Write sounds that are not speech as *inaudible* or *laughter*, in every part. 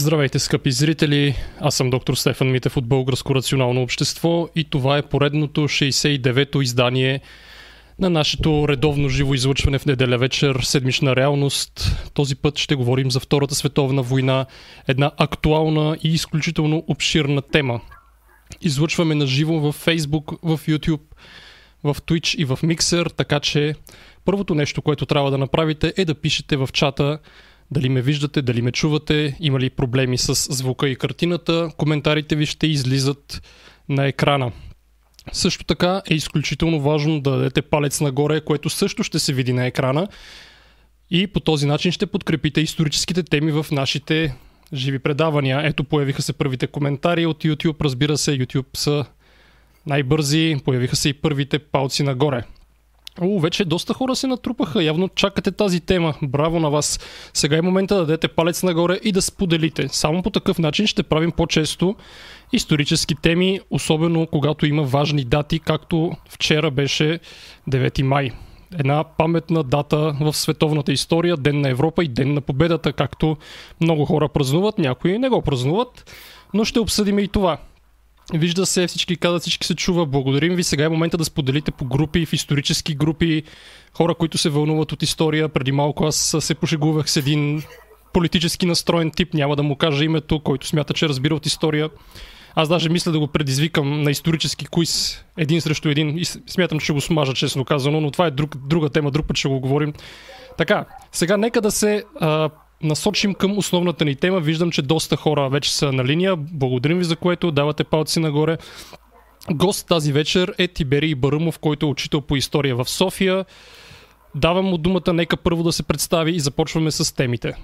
Здравейте, скъпи зрители! Аз съм доктор Стефан Митев от Българско рационално общество и това е поредното 69-то издание на нашето редовно живо излъчване в неделя вечер, седмична реалност. Този път ще говорим за Втората световна война, една актуална и изключително обширна тема. Излъчваме на живо в Facebook, в YouTube, в Twitch и в Mixer, така че първото нещо, което трябва да направите е да пишете в чата дали ме виждате, дали ме чувате, има ли проблеми с звука и картината. Коментарите ви ще излизат на екрана. Също така е изключително важно да дадете палец нагоре, което също ще се види на екрана. И по този начин ще подкрепите историческите теми в нашите живи предавания. Ето появиха се първите коментари от YouTube. Разбира се, YouTube са най-бързи. Появиха се и първите палци нагоре. О, вече доста хора се натрупаха. Явно чакате тази тема. Браво на вас. Сега е момента да дадете палец нагоре и да споделите. Само по такъв начин ще правим по-често исторически теми, особено когато има важни дати, както вчера беше 9 май. Една паметна дата в световната история, Ден на Европа и Ден на победата, както много хора празнуват, някои не го празнуват, но ще обсъдим и това. Вижда се, всички казват, всички се чува. Благодарим ви. Сега е момента да споделите по групи, в исторически групи, хора, които се вълнуват от история. Преди малко аз се пошегувах с един политически настроен тип, няма да му кажа името, който смята, че разбира от история. Аз даже мисля да го предизвикам на исторически куиз един срещу един и смятам, че го смажа, честно казано, но това е друг, друга тема, друг път ще го говорим. Така, сега нека да се а, насочим към основната ни тема. Виждам, че доста хора вече са на линия. Благодарим ви за което. Давате палци нагоре. Гост тази вечер е Тиберий Барумов, който е учител по история в София. Давам му думата, нека първо да се представи и започваме с темите.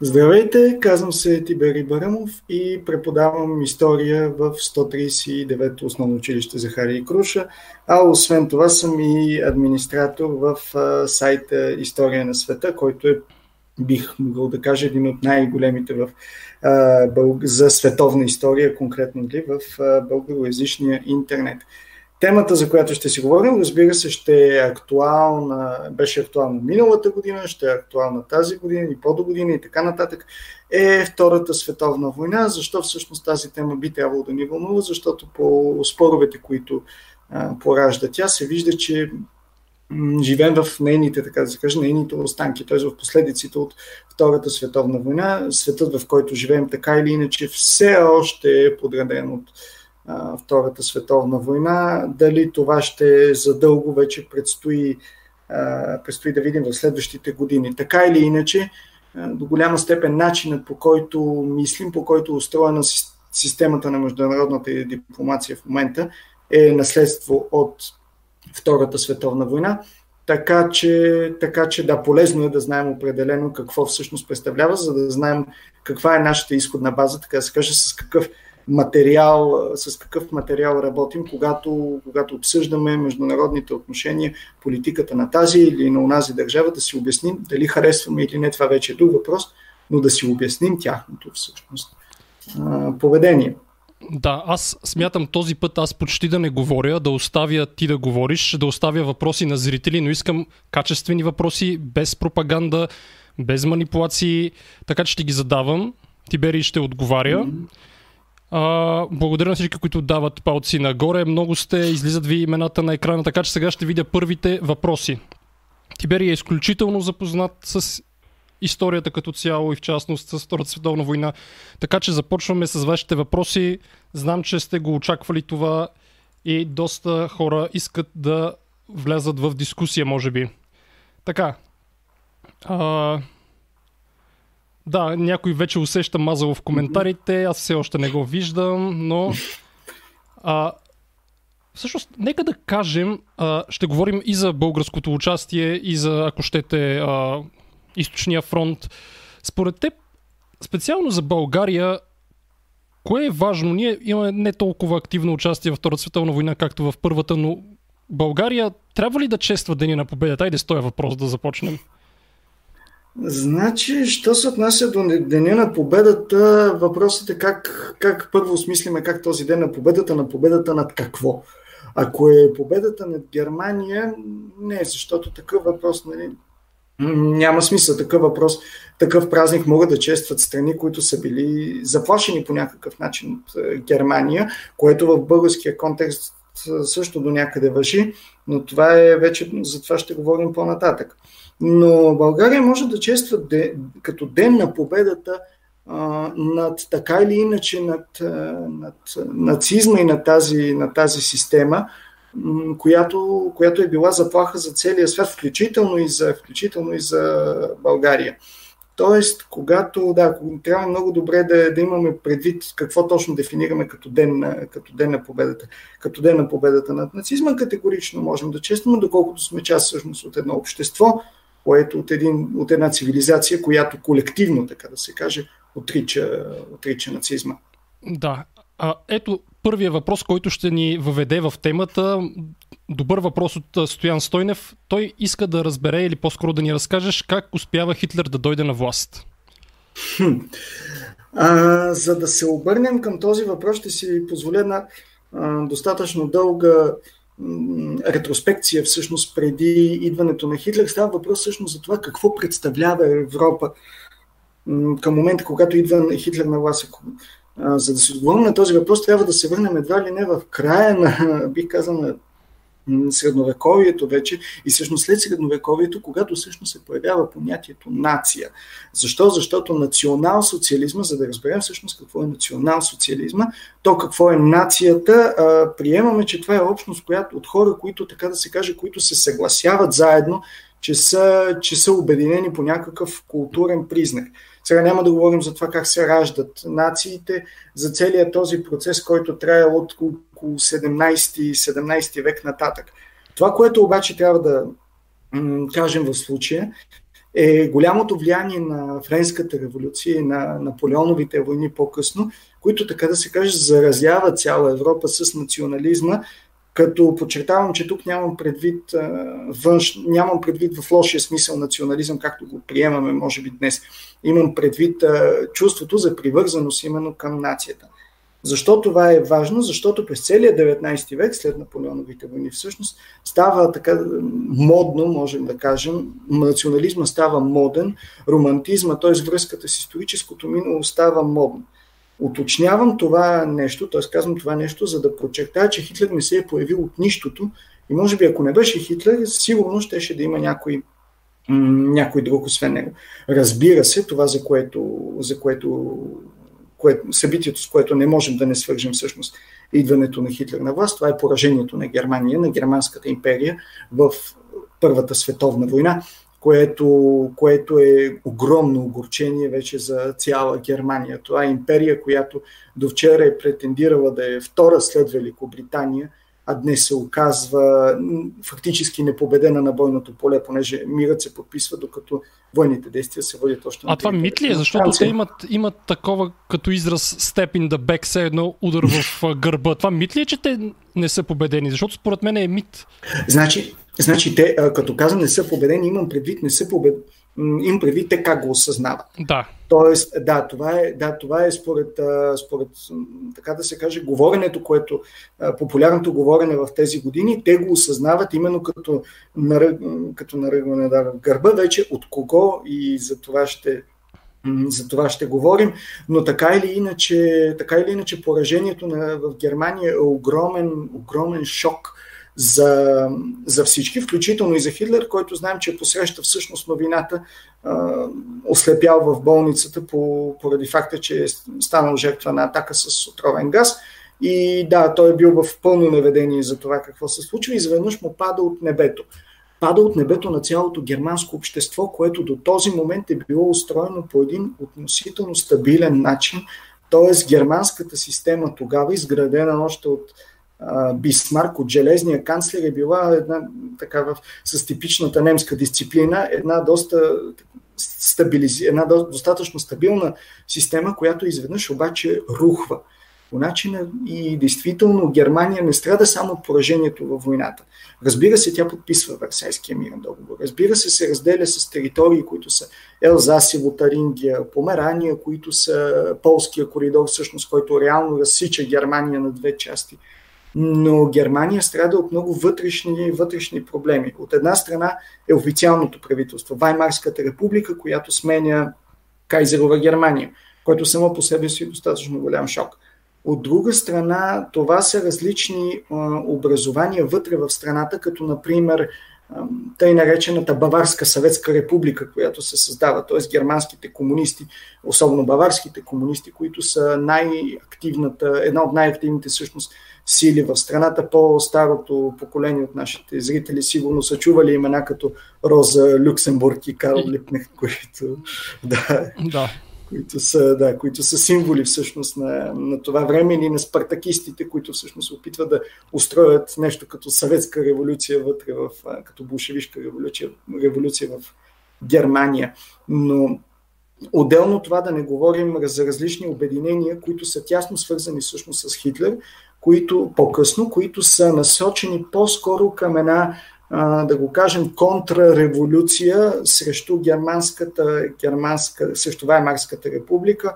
Здравейте, казвам се Тибери Барамов и преподавам история в 139-то основно училище Захари и Круша, а освен това съм и администратор в сайта История на света, който е бих могъл да кажа, един от най-големите в, а, бълг... за световна история, конкретно ли, в а, българоязичния интернет. Темата, за която ще си говорим, разбира се, ще е актуална, беше актуална миналата година, ще е актуална тази година и по-до година и така нататък, е Втората световна война. Защо всъщност тази тема би трябвало да ни вълнува? Защото по споровете, които а, поражда тя, се вижда, че живеем в нейните, така да се каже, нейните останки, т.е. в последиците от Втората световна война. Светът, в който живеем така или иначе, все още е подреден от а, Втората световна война. Дали това ще е задълго, вече предстои, а, предстои да видим в следващите години. Така или иначе, а, до голяма степен начинът по който мислим, по който е устроена системата на международната дипломация в момента е наследство от Втората световна война. Така че, така че да, полезно е да знаем определено какво всъщност представлява, за да знаем каква е нашата изходна база, така да се каже, с какъв материал, с какъв материал работим, когато, когато обсъждаме международните отношения, политиката на тази или на онази държава, да си обясним дали харесваме или не, това вече е друг въпрос, но да си обясним тяхното всъщност поведение. Да, аз смятам този път аз почти да не говоря, да оставя ти да говориш, да оставя въпроси на зрители, но искам качествени въпроси, без пропаганда, без манипулации, така че ще ги задавам. Тибери ще отговаря. Mm-hmm. А, благодаря на всички, които дават палци нагоре. Много сте, излизат ви имената на екрана, така че сега ще видя първите въпроси. Тибери е изключително запознат с историята като цяло и в частност с Втората световна война. Така че започваме с вашите въпроси. Знам, че сте го очаквали това и доста хора искат да влязат в дискусия, може би. Така. А, да, някой вече усеща мазало в коментарите, аз все още не го виждам, но а, всъщност, нека да кажем, а, ще говорим и за българското участие, и за, ако щете, а, източния фронт. Според теб, специално за България, кое е важно? Ние имаме не толкова активно участие в Втората световна война, както в първата, но България трябва ли да чества Деня на победата? Айде с този въпрос да започнем. Значи, що се отнася до Деня на победата, въпросът е как, как първо осмислиме как този ден на победата, на победата над какво. Ако е победата над Германия, не, защото такъв въпрос, нали, Няма смисъл такъв въпрос. Такъв празник могат да честват страни, които са били заплашени по някакъв начин от е, Германия, което в българския контекст е, също до някъде въжи, но това е вече, за това ще говорим по-нататък. Но България може да чества де, като ден на победата а, над така или иначе над, над нацизма и на тази, на тази система, която, която е била заплаха за целия свят, включително и за, включително и за България. Тоест, когато, да, трябва много добре да, да имаме предвид какво точно дефинираме като ден, на, като ден на победата. Като ден на победата над нацизма, категорично можем да честваме, доколкото сме част всъщност от едно общество, което от, един, от една цивилизация, която колективно, така да се каже, отрича, отрича нацизма. Да. А, ето първия въпрос, който ще ни въведе в темата. Добър въпрос от Стоян Стойнев. Той иска да разбере или по-скоро да ни разкажеш как успява Хитлер да дойде на власт. А, за да се обърнем към този въпрос, ще си позволя една а, достатъчно дълга ретроспекция всъщност преди идването на Хитлер. Става въпрос всъщност за това какво представлява Европа към момента, когато идва Хитлер на власт. За да се отговорим на този въпрос, трябва да се върнем едва ли не в края на, *laughs* бих казал, на средновековието вече и всъщност след средновековието, когато всъщност се появява понятието нация. Защо? Защото национал-социализма, за да разберем всъщност какво е национал-социализма, то какво е нацията, приемаме, че това е общност която, от хора, които, така да се каже, които се съгласяват заедно, че са, че са обединени по някакъв културен признак. Сега няма да говорим за това как се раждат нациите, за целият този процес, който трае от около 17, 17 век нататък. Това, което обаче трябва да м- кажем в случая, е голямото влияние на Френската революция и на Наполеоновите войни по-късно, които, така да се каже, заразяват цяла Европа с национализма като подчертавам, че тук нямам предвид външ, нямам предвид в лошия смисъл национализъм, както го приемаме, може би днес. Имам предвид чувството за привързаност именно към нацията. Защо това е важно? Защото през целия 19 век, след Наполеоновите войни, всъщност става така модно, можем да кажем, национализма става моден, романтизма, т.е. връзката с историческото минало става модно. Уточнявам това нещо, т.е. казвам това нещо, за да подчертая, че Хитлер не се е появил от нищото и може би ако не беше Хитлер, сигурно щеше да има някой, някой друг освен него. Разбира се, това за което, за което, което събитието, с което не можем да не свържем всъщност идването на Хитлер на власт, това е поражението на Германия, на Германската империя в Първата световна война което, което е огромно огорчение вече за цяла Германия. Това е империя, която до вчера е претендирала да е втора след Великобритания, а днес се оказва фактически непобедена на бойното поле, понеже мирът се подписва, докато военните действия се водят още на А това мит ли е? Защото те имат, имат такова като израз step in the back, все едно удар в гърба. Това мит ли е, че те не са победени? Защото според мен е мит. Значи, Значи, те, като казвам не са победени, имам предвид, не са победени, имам предвид те как го осъзнават. Да. Тоест, да, това е, да, това е според, според, така да се каже, говоренето, което, популярното говорене в тези години, те го осъзнават именно като, наръг, като наръгване в гърба, вече от кого и за това ще за това ще говорим, но така или иначе, така или иначе поражението на, в Германия е огромен, огромен шок за, за всички, включително и за Хитлер, който знаем, че посреща всъщност новината, а, ослепял в болницата по, поради факта, че е станал жертва на атака с отровен газ. И да, той е бил в пълно наведение за това какво се случва изведнъж му пада от небето. Пада от небето на цялото германско общество, което до този момент е било устроено по един относително стабилен начин. Тоест германската система тогава, изградена още от Бисмарк от железния канцлер е била една такава с типичната немска дисциплина, една доста стабилизи... една достатъчно стабилна система, която изведнъж обаче рухва. По начина и действително Германия не страда само от поражението във войната. Разбира се, тя подписва Версайския мирен договор. Разбира се, се разделя с територии, които са Елзаси, Лотарингия, Померания, които са полския коридор, всъщност, който реално разсича Германия на две части – но Германия страда от много вътрешни, вътрешни проблеми. От една страна е официалното правителство, Ваймарската република, която сменя Кайзерова Германия, което само по себе си е достатъчно голям шок. От друга страна, това са различни образования вътре в страната, като например тъй наречената Баварска съветска република, която се създава, т.е. германските комунисти, особено баварските комунисти, които са най-активната, една от най-активните всъщност сили в страната. По-старото поколение от нашите зрители сигурно са чували имена като Роза Люксембург и Карл Липнех, които *laughs* да, да които са, да, които са символи всъщност на, на това време или на спартакистите, които всъщност опитват да устроят нещо като съветска революция вътре в, като болшевишка революция, революция в Германия. Но отделно това да не говорим за различни обединения, които са тясно свързани всъщност с Хитлер, които по-късно, които са насочени по-скоро към една да го кажем, контрреволюция срещу германската, германска, срещу Ваймарската република.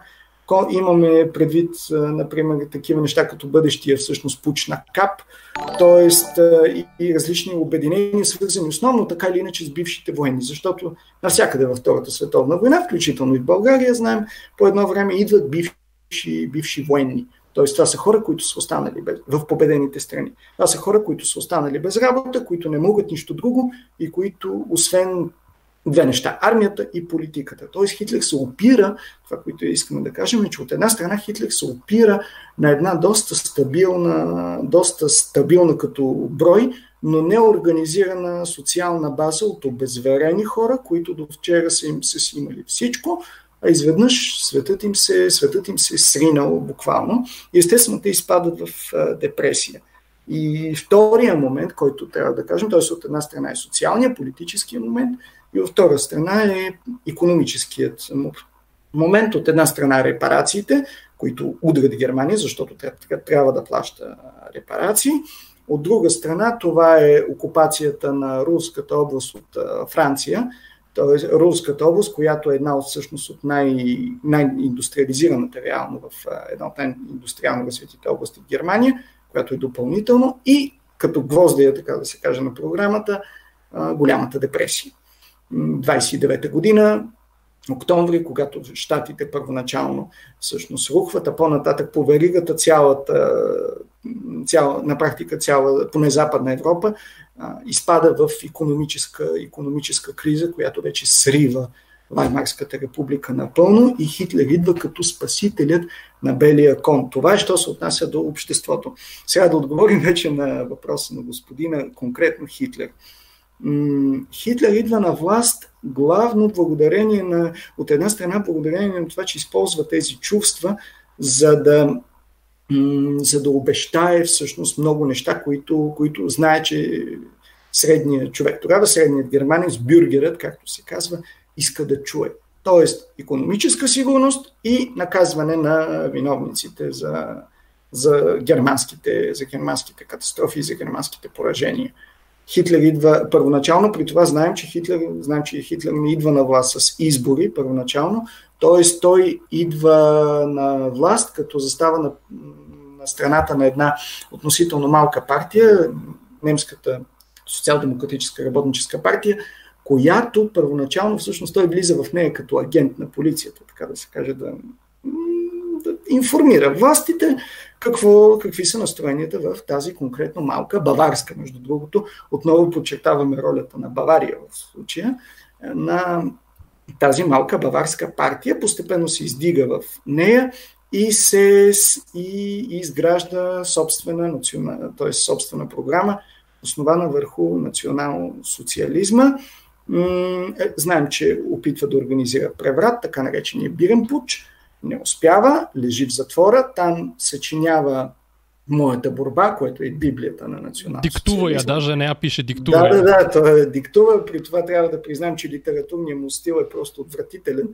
Имаме предвид, например, такива неща като бъдещия всъщност пуч на КАП, т.е. и различни обединения, свързани основно така или иначе с бившите военни, защото навсякъде във Втората световна война, включително и в България, знаем, по едно време идват бивши, бивши военни – Тоест, това са хора, които са останали без, в победените страни. Това са хора, които са останали без работа, които не могат нищо друго и които, освен две неща армията и политиката. Тоест, Хитлер се опира, това, което искаме да кажем, е, че от една страна Хитлер се опира на една доста стабилна, доста стабилна като брой, но неорганизирана социална база от обезверени хора, които до вчера са, им, са имали всичко, а изведнъж светът им се, светът им се е сринал буквално и естествено те изпадат в депресия. И втория момент, който трябва да кажем, т.е. от една страна е социалния, политическия момент и от втора страна е економическият момент. От една страна репарациите, които удрят Германия, защото трябва да плаща репарации. От друга страна това е окупацията на руската област от Франция, т.е. Руската област, която е една от всъщност от най- най-индустриализираната реално в една от най-индустриално развитите области в Германия, която е допълнително и като гвоздея, така да се каже, на програмата, голямата депресия. 29-та година, октомври, когато щатите първоначално всъщност рухват, а по-нататък по веригата цялата, цяла, на практика цяла, поне Западна Европа, изпада в економическа, економическа криза, която вече срива Ваймарската република напълно и Хитлер идва като спасителят на белия кон. Това е, що се отнася до обществото. Сега да отговорим *laughs* вече на въпроса на господина, конкретно Хитлер. Хитлер идва на власт главно благодарение на, от една страна, благодарение на това, че използва тези чувства, за да за да обещае всъщност много неща, които, които знае, че средният човек, тогава средният германец, бюргерът, както се казва, иска да чуе. Тоест, економическа сигурност и наказване на виновниците за, за, германските, за германските катастрофи и за германските поражения. Хитлер идва първоначално, при това знаем, че Хитлер, знаем, че Хитлер не идва на власт с избори първоначално, т.е. той идва на власт, като застава на, на страната на една относително малка партия, немската социал-демократическа работническа партия, която първоначално всъщност той влиза в нея като агент на полицията, така да се каже, да, да информира властите какво, какви са настроенията в тази конкретно малка баварска, между другото. Отново подчертаваме ролята на Бавария в случая, на тази малка баварска партия постепенно се издига в нея и се и, изгражда собствена, национал, т.е. собствена програма, основана върху национал-социализма. Е, знаем, че опитва да организира преврат, така наречения Бирен пуч, не успява, лежи в затвора, там съчинява моята борба, което е Библията на националната Диктува я, даже не я пише, диктува Да, да, да, това диктува, при това трябва да признам, че литературният му стил е просто отвратителен.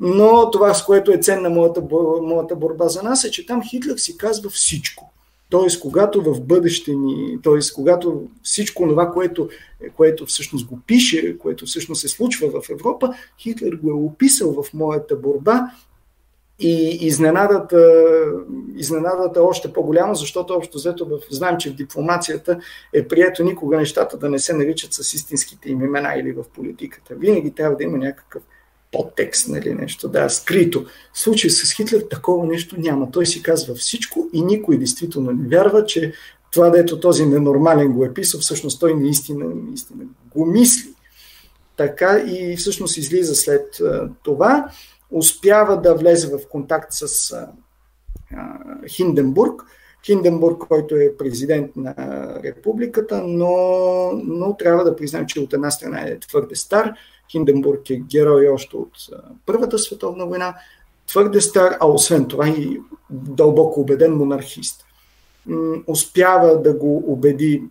Но това, с което е ценна моята, моята борба за нас, е, че там Хитлер си казва всичко. Тоест, когато в бъдеще ни, т.е. когато всичко това, което, което всъщност го пише, което всъщност се случва в Европа, Хитлер го е описал в моята борба И изненадата, изненадата е още по-голяма, защото общо взето знаем, че в дипломацията е прието никога нещата да не се наричат с истинските им имена или в политиката. Винаги трябва да има някакъв подтекст, нали, нещо, да, скрито. В случай с Хитлер такова нещо няма. Той си казва всичко и никой действително не вярва, че това, дето този ненормален го е писал, всъщност той наистина, наистина го мисли. Така и всъщност излиза след това успява да влезе в контакт с Хинденбург. Хинденбург, който е президент на републиката, но, но трябва да признаем, че от една страна е твърде стар. Хинденбург е герой още от Първата световна война, твърде стар, а освен това и дълбоко убеден монархист. Успява да го убеди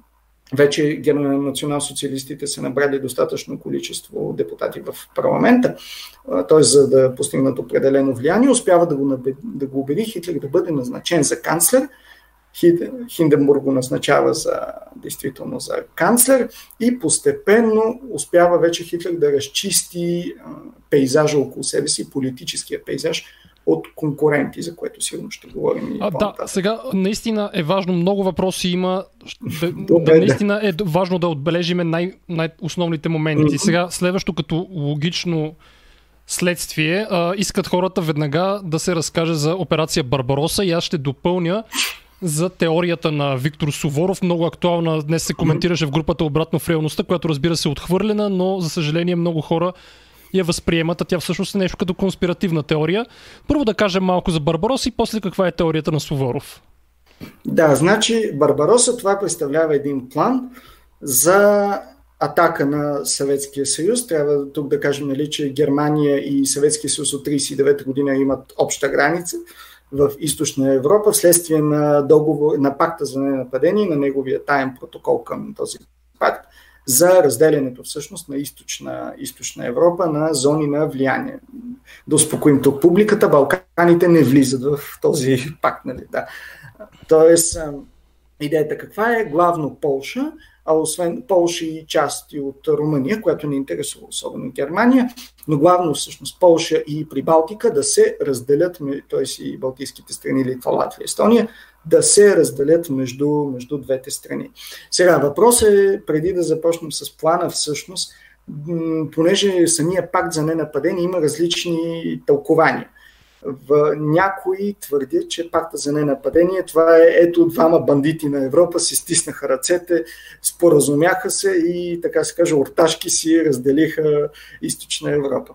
вече национал-социалистите са набрали достатъчно количество депутати в парламента, т.е. за да постигнат определено влияние, успява да го, да го убеди Хитлер да бъде назначен за канцлер. Хинденбург го назначава за, действително за канцлер и постепенно успява вече Хитлер да разчисти пейзажа около себе си, политическия пейзаж, от конкуренти, за което сигурно ще говорим. И а, да, сега наистина е важно, много въпроси има. *laughs* Да, Добре, да, наистина е важно да отбележиме най- най-основните моменти. Сега, следващо като логично следствие, а, искат хората веднага да се разкаже за операция Барбароса и аз ще допълня за теорията на Виктор Суворов, много актуална. Днес се коментираше в групата Обратно в реалността, която разбира се е отхвърлена, но за съжаление много хора я възприемат, а тя всъщност е нещо като конспиративна теория. Първо да кажем малко за Барбарос и после каква е теорията на Суворов. Да, значи Барбароса това представлява един план за атака на Съветския съюз. Трябва тук да кажем, нали, че Германия и Съветския съюз от 1939 година имат обща граница в източна Европа, вследствие на, договор, на пакта за ненападение, на неговия таен протокол към този пакт за разделянето всъщност на източна, източна Европа на зони на влияние. Да успокоим тук публиката, Балканите не влизат в този *laughs* пакт. Нали? Да. Тоест, идеята каква е? Главно Полша, а освен Полша и части от Румъния, която не интересува особено Германия, но главно всъщност Полша и Прибалтика да се разделят, т.е. и Балтийските страни, Литва, Латвия, Естония, да се разделят между, между двете страни. Сега въпросът е, преди да започнем с плана всъщност, понеже самия пакт за ненападение има различни тълкования. В някои твърдят, че пакта за ненападение, това е ето двама бандити на Европа, си стиснаха ръцете, споразумяха се и така се каже, орташки си разделиха източна Европа.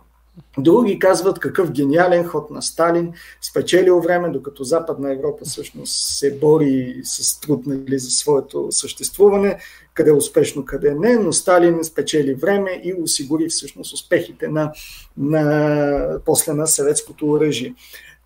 Други казват какъв гениален ход на Сталин, спечелил време, докато Западна Европа всъщност се бори с труд нали, за своето съществуване, къде успешно, къде не, но Сталин спечели време и осигури всъщност успехите на, на, после на съветското оръжие.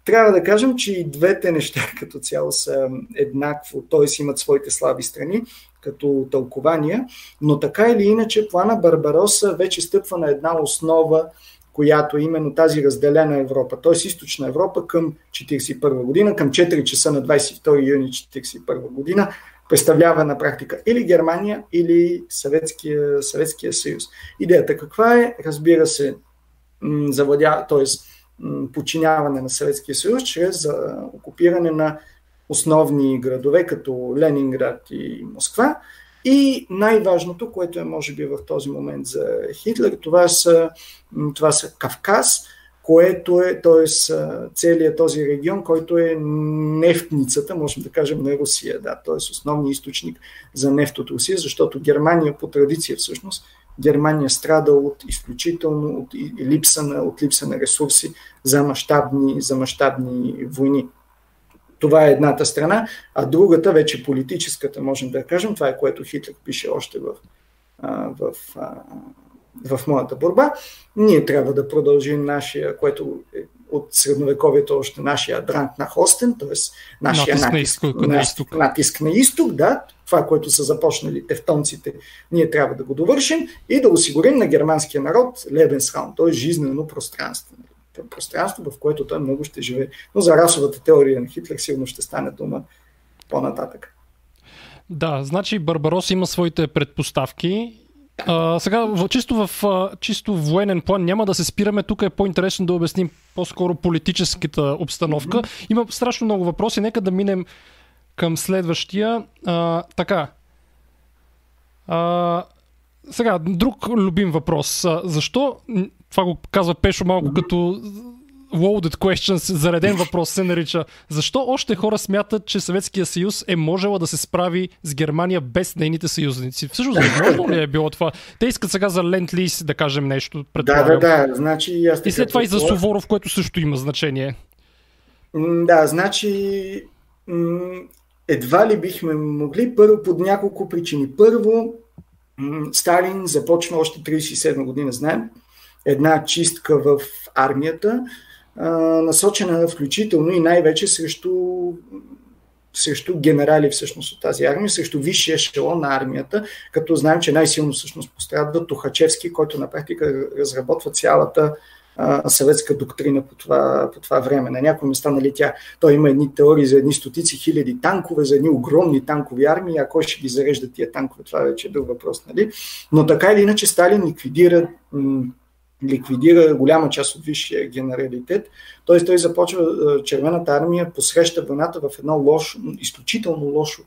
Трябва да кажем, че и двете неща *laughs* като цяло са еднакво, т.е. имат своите слаби страни като тълкования, но така или иначе плана Барбароса вече стъпва на една основа, която е именно тази разделена Европа, т.е. източна Европа към 1941 година, към 4 часа на 22 юни 1941 година, представлява на практика или Германия, или Съветския, Съветския съюз. Идеята каква е? Разбира се, завладя, т.е. подчиняване на Съветския съюз чрез окупиране на основни градове, като Ленинград и Москва, и най-важното, което е може би в този момент за Хитлер, това са, това са Кавказ, което е, т.е. целият този регион, който е нефтницата, можем да кажем, на Русия, да, т.е. основният източник за нефт от Русия, защото Германия по традиция всъщност, Германия страда от изключително от липса на, от липса на ресурси за мащабни, за мащабни войни. Това е едната страна, а другата, вече политическата, можем да кажем, това е което Хитлер пише още в, в, в моята борба. Ние трябва да продължим нашия, което е от средновековието още нашия дранг на Хостен, т.е. нашия натиск, натиск, на, изток, на, изток. натиск на изток, да, това, което са започнали тевтонците, ние трябва да го довършим и да осигурим на германския народ Лебенсраун, т.е. жизнено пространство пространство, в което той много ще живее. Но за расовата теория на Хитлер сигурно ще стане дума по-нататък. Да, значи Барбарос има своите предпоставки А, сега, чисто в чисто военен план няма да се спираме. Тук е по-интересно да обясним по-скоро политическата обстановка. Има страшно много въпроси. Нека да минем към следващия. А, така. А, сега, друг любим въпрос. А, защо, това го казва Пешо малко като loaded questions, зареден въпрос се нарича. Защо още хора смятат, че Съветския съюз е можела да се справи с Германия без нейните съюзници? Всъщност, възможно ли е било това? Те искат сега за Ленд Лиз да кажем нещо. Да, да, да. Значи, аз и след това и за Суворов, което също има значение. Да, значи едва ли бихме могли първо под няколко причини. Първо, Сталин започна още 37 година, знаем, една чистка в армията, насочена включително и най-вече срещу, срещу генерали всъщност от тази армия, срещу висшия ешелон на армията, като знаем, че най-силно всъщност пострадва Тухачевски, който на практика разработва цялата съветска доктрина по това, по това време. На някои места нали, тя, той има едни теории за едни стотици хиляди танкове, за едни огромни танкови армии, а кой ще ги зарежда тия танкове, това вече е друг въпрос. Нали? Но така или иначе Сталин ликвидира м- ликвидира голяма част от висшия генералитет. Т.е. той започва Червената армия посреща войната в едно лошо, изключително лошо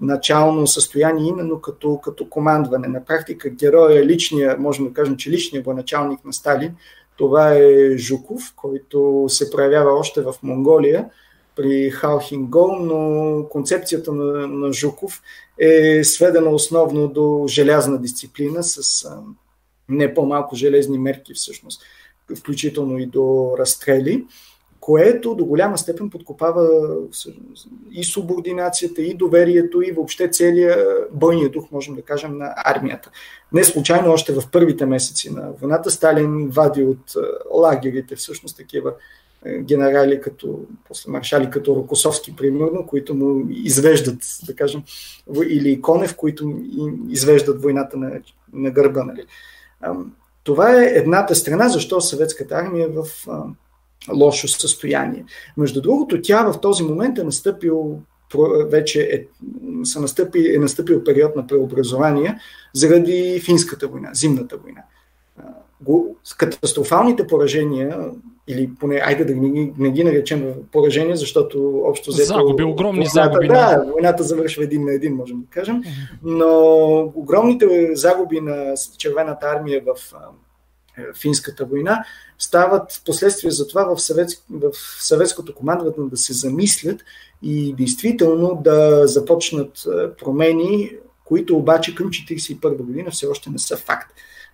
начално състояние, именно като, като командване. На практика героя е личния, можем да кажем, че личният военачалник на Сталин, това е Жуков, който се проявява още в Монголия при Халхингол, но концепцията на, на Жуков е сведена основно до желязна дисциплина с не по-малко железни мерки всъщност, включително и до разстрели, което до голяма степен подкопава и субординацията, и доверието, и въобще целият бойния дух, можем да кажем, на армията. Не случайно още в първите месеци на войната Сталин вади от лагерите всъщност такива генерали, като, после маршали като Рокосовски, примерно, които му извеждат, да кажем, или Конев, които извеждат войната на, на гърба. Нали. Това е едната страна, защо съветската армия е в лошо състояние. Между другото, тя в този момент е настъпил вече е, са настъпи, е настъпил период на преобразование заради финската война, зимната война. Катастрофалните поражения, или поне, айде да не, не ги наречем поражения, защото общо взето... Загуби, огромни войната, загуби. Да, войната завършва един на един, можем да кажем. Но огромните загуби на Червената армия в финската война стават последствия за това в, съвет, в съветското командване да се замислят и действително да започнат промени, които обаче към 1941 година все още не са факт.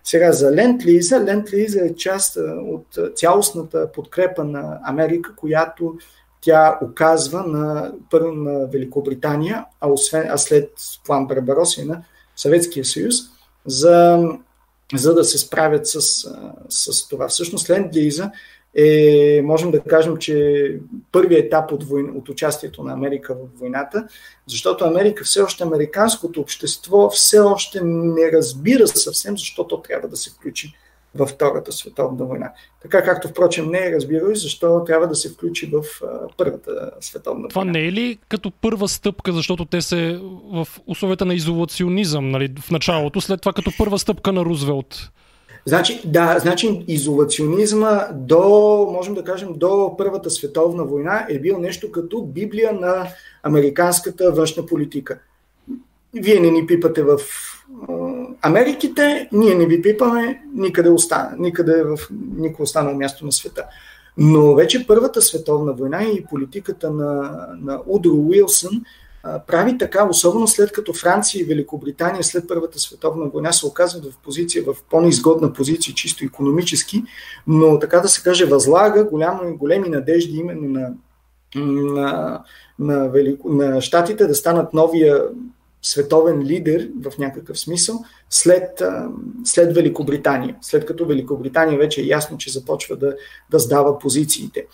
Сега за Ленд-Лиза. Е част от цялостната подкрепа на Америка, която тя оказва на, първо на Великобритания, а, освен, а след план Барбарос на Съветския съюз, за, за да се справят с, с това. Всъщност Ленд-Лиза е, можем да кажем, че първият етап от, война, от участието на Америка в войната, защото Америка все още, американското общество все още не разбира съвсем защо то трябва да се включи във Втората световна война. Така както, впрочем, не е разбирал и защо трябва да се включи в Първата световна война. Това не е ли като първа стъпка, защото те се в условията на изолационизъм нали, в началото, след това като първа стъпка на Рузвелт? Значи, да, значи изолационизма до, можем да кажем, до Първата световна война е бил нещо като библия на американската външна политика. Вие не ни пипате в Америките, ние не ви пипаме никъде остана, никъде в никое останало място на света. Но вече Първата световна война и политиката на, на Удро Уилсън прави така, особено след като Франция и Великобритания след Първата световна война се оказват в позиция, в по-неизгодна позиция, чисто економически, но така да се каже, възлага голямо, големи надежди именно на, на, на, Велико, на щатите да станат новия световен лидер в някакъв смисъл след, след Великобритания, след като Великобритания вече е ясно, че започва да, да сдава позициите.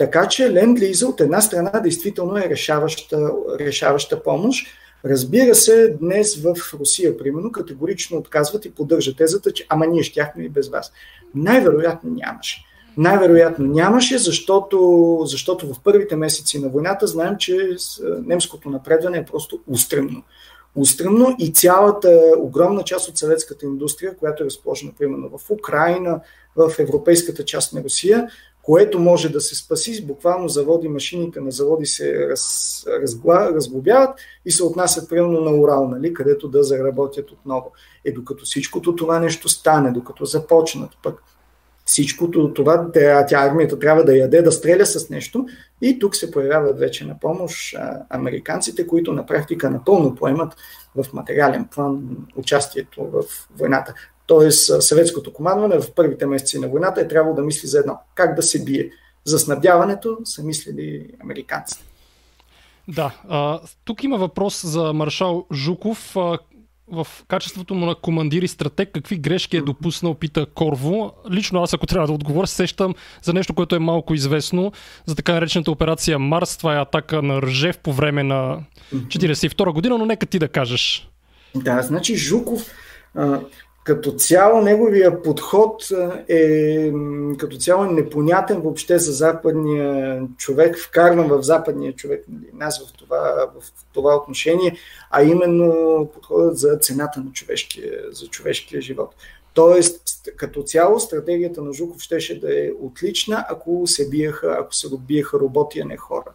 Така че Ленд-Лиза от една страна действително е решаваща, решаваща помощ. Разбира се, днес в Русия, примерно, категорично отказват и поддържат тезата, че ама ние щяхме и без вас. Най-вероятно нямаше. Най-вероятно нямаше, защото, защото в първите месеци на войната знаем, че немското напредване е просто устремно. устремно и цялата огромна част от съветската индустрия, която е разположена примерно в Украина, в европейската част на Русия, което може да се спаси, буквално заводи, машините на заводи се раз, разгла, разглобяват и се отнасят примерно на Урал, нали, където да заработят отново. Е, докато всичкото това нещо стане, докато започнат пък всичкото това, тя, тя армията трябва да яде, да стреля с нещо и тук се появяват вече на помощ а, американците, които на практика напълно поемат в материален план участието в войната. Тоест, съветското командване в първите месеци на войната е трябвало да мисли за едно. Как да се бие? За снабдяването са мислили американците. Да, а, тук има въпрос за маршал Жуков. А, в качеството му на командир и стратег, какви грешки е допуснал, пита Корво. Лично аз, ако трябва да отговоря, сещам за нещо, което е малко известно, за така наречената операция Марс. Това е атака на Ржев по време на 1942 година, но нека ти да кажеш. Да, значи Жуков като цяло неговия подход е като цяло непонятен въобще за западния човек, вкарван в западния човек, нали, нас в това, в това отношение, а именно подходът за цената на човешкия, за човешкия живот. Тоест, като цяло, стратегията на Жуков щеше да е отлична, ако се биеха, ако се биеха роботи, а не хора.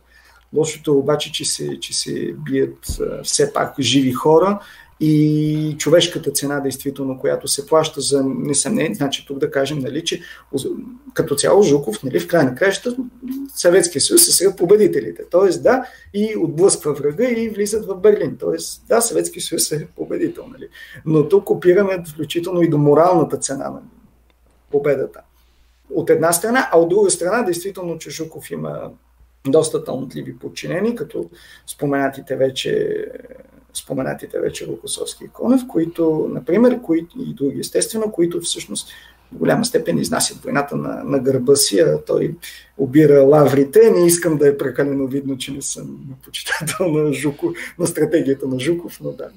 Лошото е обаче, че се, че се бият все пак живи хора и човешката цена, действително, която се плаща за несъмнение, значи тук да кажем, нали, че като цяло Жуков, нали, в край на краища, Съветския съюз е сред победителите. Тоест, да, и отблъсква врага и влизат в Берлин. Тоест, да, Съветския съюз е победител. Нали. Но тук опираме включително и до моралната цена на победата. От една страна, а от друга страна, действително, че Жуков има доста талантливи подчинени, като споменатите вече споменатите вече Лукосовски и Конев, които, например, кои, и други естествено, които всъщност в голяма степен изнасят войната на, на гърба си, а той обира лаврите. Не искам да е прекалено видно, че не съм почитател на, Жуков, на стратегията на Жуков, но да.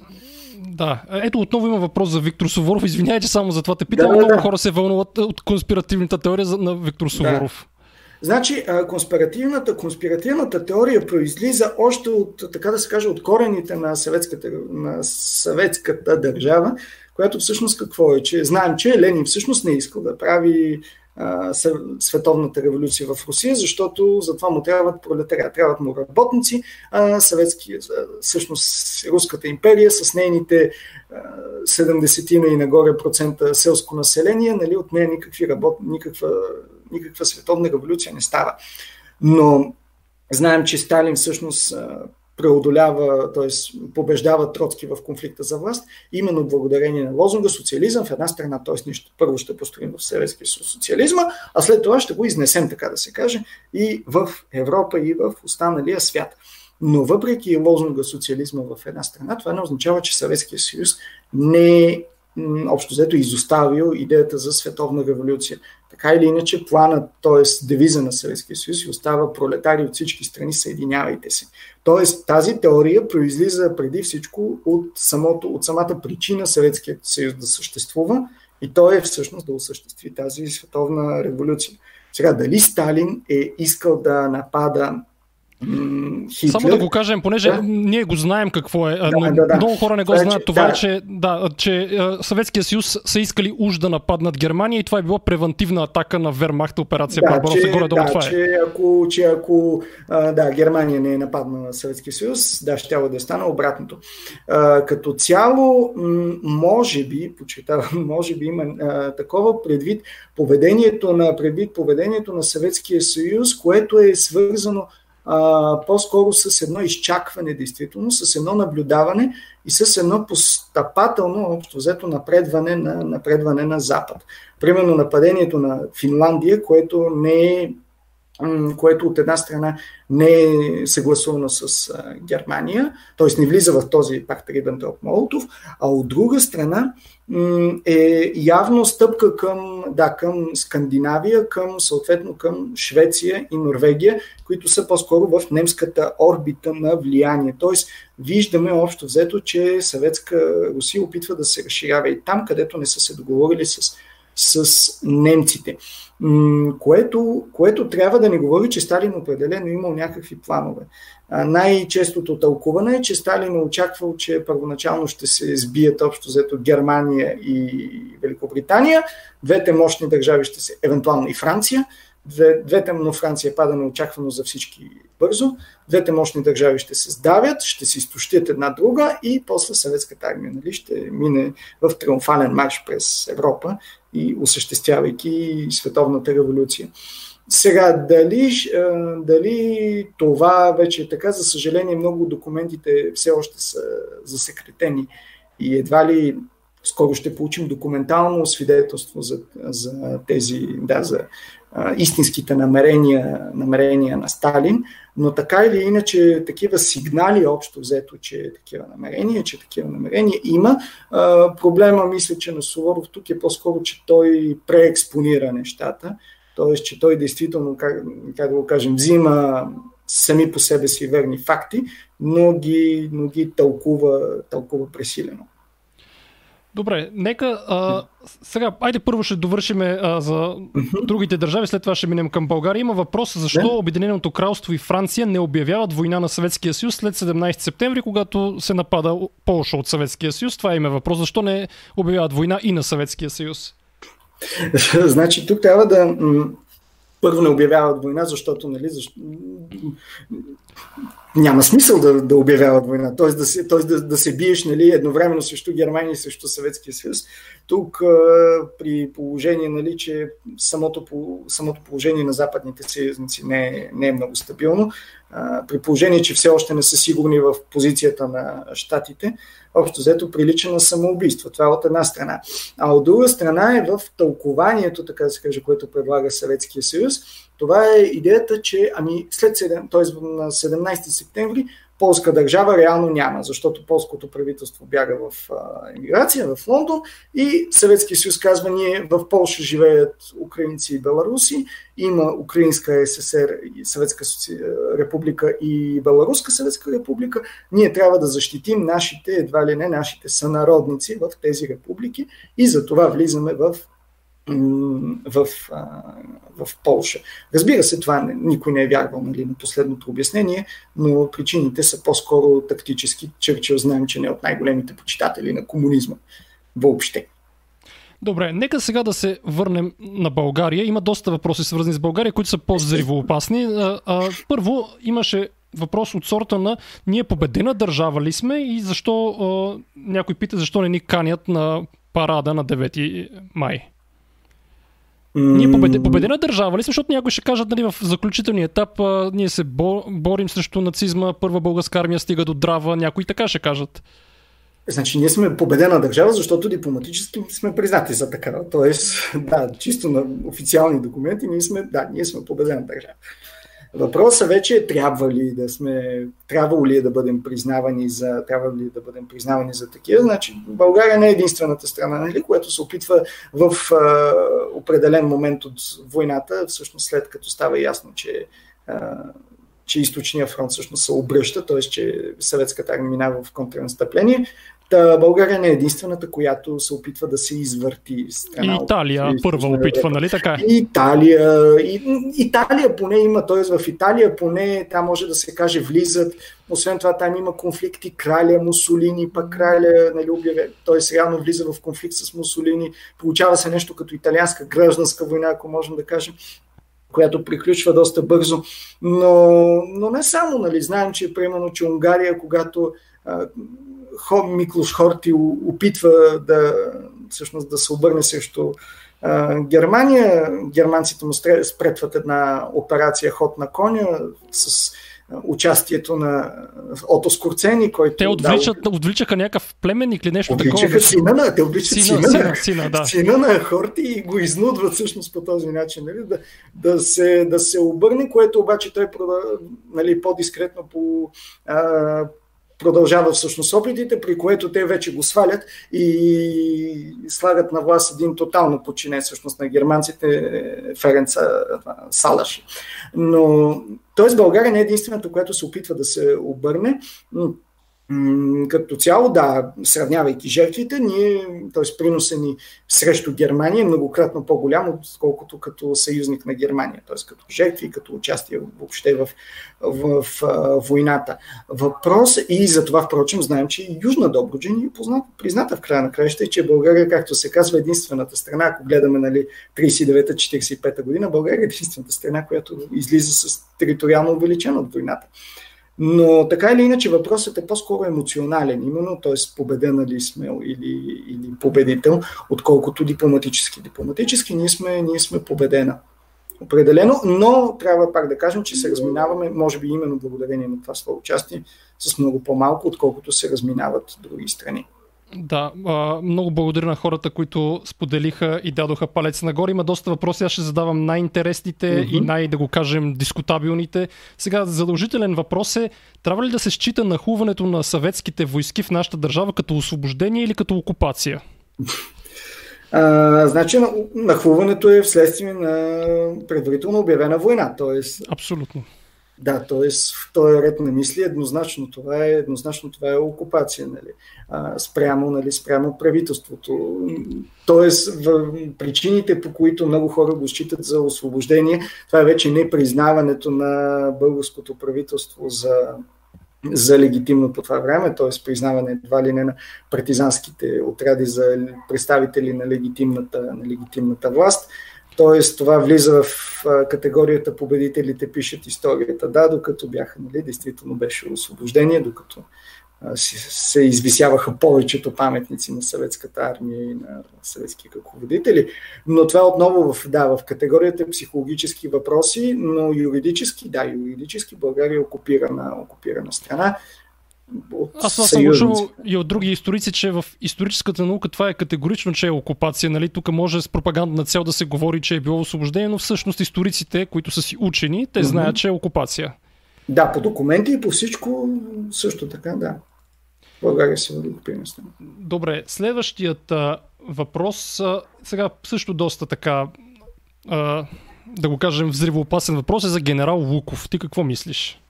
Да, ето отново има въпрос за Виктор Суворов. Извинявайте само за това те питам. Да, да, много да. хора се вълнуват от конспиративната теория на Виктор Суворов. Да. Значи, конспиративната, конспиративната теория произлиза още от, така да се каже, от корените на съветската, на съветската държава, която всъщност какво е? Че знаем, че Ленин всъщност не е искал да прави а, световната революция в Русия, защото за това му трябват пролетария, трябват му работници, а съветски, всъщност Руската империя с нейните 70 и нагоре процента селско население, нали, от нея никакви работ, никаква никаква световна революция не става. Но знаем, че Сталин всъщност преодолява, т.е. побеждава Троцки в конфликта за власт, именно благодарение на лозунга социализъм в една страна, т.е. ние първо ще построим в Съветския социализма, а след това ще го изнесем, така да се каже, и в Европа, и в останалия свят. Но въпреки лозунга социализма в една страна, това не означава, че Съветския съюз не общо взето изоставил идеята за световна революция. Така или иначе, планът, т.е. девиза на Съветския съюз остава пролетари от всички страни, съединявайте се. Тоест, тази теория произлиза преди всичко от, самото, от самата причина Съветският съюз да съществува и то е всъщност да осъществи тази световна революция. Сега, дали Сталин е искал да напада Хитлер. Само да го кажем, понеже да? ние го знаем какво е, да, но да, да. много хора не го значи, знаят това, да. че, да, че Съветския съюз са искали уж да нападнат Германия и това е било превентивна атака на Вермахта, операция да, Барбароса. Горе да, това е. че ако, че ако да, Германия не е нападнала Съветския съюз, да, ще да стане обратното. А, като цяло, може би, почитавам, *laughs* може би има а, такова предвид поведението на, предвид поведението на Съветския съюз, което е свързано по-скоро с едно изчакване, действително, с едно наблюдаване и с едно постъпателно, общо взето, напредване на, напредване на Запад. Примерно нападението на Финландия, което не е което от една страна не е съгласувано с Германия, т.е. не влиза в този пакт Рибентроп-Молотов, а от друга страна е явно стъпка към, да, към Скандинавия, към съответно към Швеция и Норвегия, които са по-скоро в немската орбита на влияние. Тоест, виждаме общо взето, че Съветска Русия опитва да се разширява и там, където не са се договорили с с немците. Което, което трябва да ни говори, че Сталин определено имал някакви планове. Най-честото тълкуване е, че Сталин е очаквал, че първоначално ще се сбият общо взето Германия и Великобритания, двете мощни държави ще се, евентуално и Франция, Две, двете, но Франция пада неочаквано за всички бързо. Двете мощни държави ще се сдавят, ще се изтощят една друга и после съветската армия нали, ще мине в триумфален марш през Европа и осъществявайки световната революция. Сега, дали, дали това вече е така, за съжаление много документите все още са засекретени и едва ли скоро ще получим документално свидетелство за, за тези, да, за а, истинските намерения, намерения на Сталин, но така или иначе такива сигнали общо взето, че е такива намерения, че такива намерения има. А, проблема мисля, че на Суворов тук е по-скоро, че той преекспонира нещата, т.е. че той действително, как, как да го кажем, взима сами по себе си верни факти, но ги, но ги тълкува, тълкува пресилено. Добре, нека а, сега, айде първо ще довършиме а, за uh-huh. другите държави, след това ще минем към България. Има въпрос защо yeah. Обединеното кралство и Франция не обявяват война на Съветския съюз след 17 септември, когато се напада Полша от Съветския съюз. Това има въпрос. Защо не обявяват война и на Съветския съюз? *laughs* значи тук трябва да първо не обявяват война, защото нали, защо няма смисъл да, да обявяват война, т.е. да се, да, да се биеш нали, едновременно срещу Германия и срещу Съветския съюз. Тук при положение, нали, че самото, самото положение на западните съюзници не е, не е много стабилно, при положение, че все още не са сигурни в позицията на щатите, общо взето прилича на самоубийство. Това е от една страна. А от друга страна е в тълкованието, така да се каже, което предлага Съветския съюз, това е идеята, че ами след 7, т.е. на 17 септември полска държава реално няма, защото полското правителство бяга в емиграция в Лондон и Съветския съюз казва, ние в Польша живеят украинци и беларуси, има Украинска ССР, Съветска република и Беларуска Съветска република, ние трябва да защитим нашите, едва ли не нашите сънародници в тези републики и за това влизаме в в, в Полша. Разбира се, това никой не е вярвал нали, на последното обяснение, но причините са по-скоро тактически. Черчил знаем, че не е от най-големите почитатели на комунизма въобще. Добре, нека сега да се върнем на България. Има доста въпроси свързани с България, които са по-взривоопасни. Първо, имаше въпрос от сорта на ние победена държава ли сме и защо някой пита защо не ни канят на парада на 9 май. Ние побед, победена държава ли защото някои ще кажат нали, в заключителния етап а, ние се борим срещу нацизма, първа българска армия стига до драва, някои така ще кажат. Значи ние сме победена държава, защото дипломатически сме признати за такава. Тоест, *laughs* да, чисто на официални документи ние сме, да, ние сме победена държава. Въпросът вече е трябва ли да сме, трябвало ли е да бъдем признавани за, трябва ли да бъдем признавани за такива. Значи България не е единствената страна, нали, която се опитва в а, определен момент от войната, всъщност след като става ясно, че а, че източния фронт всъщност се обръща, т.е. че съветската армия минава в контрнастъпление, Та България не е единствената, която се опитва да се извърти страна. И Италия от, първа опитва, нали така? Италия, и, Италия поне има, т.е. в Италия поне там може да се каже влизат. Освен това там има конфликти краля Мусолини, пък краля нали, обяве, т.е. реално влиза в конфликт с Мусолини. Получава се нещо като италианска гражданска война, ако можем да кажем която приключва доста бързо. Но, но не само, нали, знаем, че примерно, че Унгария, когато Миклош Хорти опитва да, всъщност, да се обърне срещу Германия. Германците му спретват една операция Ход на коня с участието на Ото Скорцени, който... Те отвличат, дал... отвличаха някакъв племенник или нещо отвличаха такова. Сина на, те отвличат сина, сина, сина, сина, да. сина на Хорти и го изнудват всъщност по този начин, нали, да, да, се, да се обърне, което обаче той нали, по-дискретно по, а, продължава всъщност опитите, при което те вече го свалят и слагат на власт един тотално подчинен всъщност на германците Ференца Салаш. Но т.е. България не е единствената, която се опитва да се обърне. Като цяло, да, сравнявайки жертвите, ние, т.е. приноса ни срещу Германия е многократно по-голям, отколкото като съюзник на Германия, т.е. като жертви, като участие въобще в, в, в, войната. Въпрос и за това, впрочем, знаем, че Южна Добруджа ни е позната, призната в края на краища и че България, както се казва, единствената страна, ако гледаме нали, 39-45 година, България е единствената страна, която излиза с териториално увеличена от войната. Но така или иначе въпросът е по-скоро емоционален, именно, т.е. победена ли сме или, или победител, отколкото дипломатически. Дипломатически ние сме, ние сме победена. Определено, но трябва пак да кажем, че се разминаваме, може би именно благодарение на това свое участие, с много по-малко, отколкото се разминават други страни. Да, много благодаря на хората, които споделиха и дадоха палец нагоре. Има доста въпроси, аз ще задавам най-интересните mm-hmm. и най, да го кажем, дискутабилните. Сега, задължителен въпрос е, трябва ли да се счита нахуването на съветските войски в нашата държава като освобождение или като окупация? А, значи, нахвуването е вследствие на предварително обявена война. Тоест... Абсолютно. Да, т.е. в този ред на мисли еднозначно това е, еднозначно това е окупация, нали, а, спрямо, нали, спрямо правителството. В причините, по които много хора го считат за освобождение, това е вече не признаването на българското правителство за, за легитимно по това време, т.е. признаване едва ли не на партизанските отряди за представители на легитимната, на легитимната власт. Тоест, това влиза в категорията победителите пишат историята. Да, докато бяха, нали, действително беше освобождение, докато се извисяваха повечето паметници на съветската армия и на съветски ръководители. Но това отново в, да, в категорията психологически въпроси, но юридически, да, юридически България е окупирана, окупирана страна. Аз това съм слушал и от други историци, че в историческата наука това е категорично, че е окупация. Нали? Тук може с пропагандна цел да се говори, че е било освобождение, но всъщност историците, които са си учени, те знаят, че е окупация. Да, по документи и по всичко също така, да. България се води окупирана страна. Добре, следващият а, въпрос, а, сега също доста така, а, да го кажем, взривоопасен въпрос е за генерал Луков. Ти какво мислиш?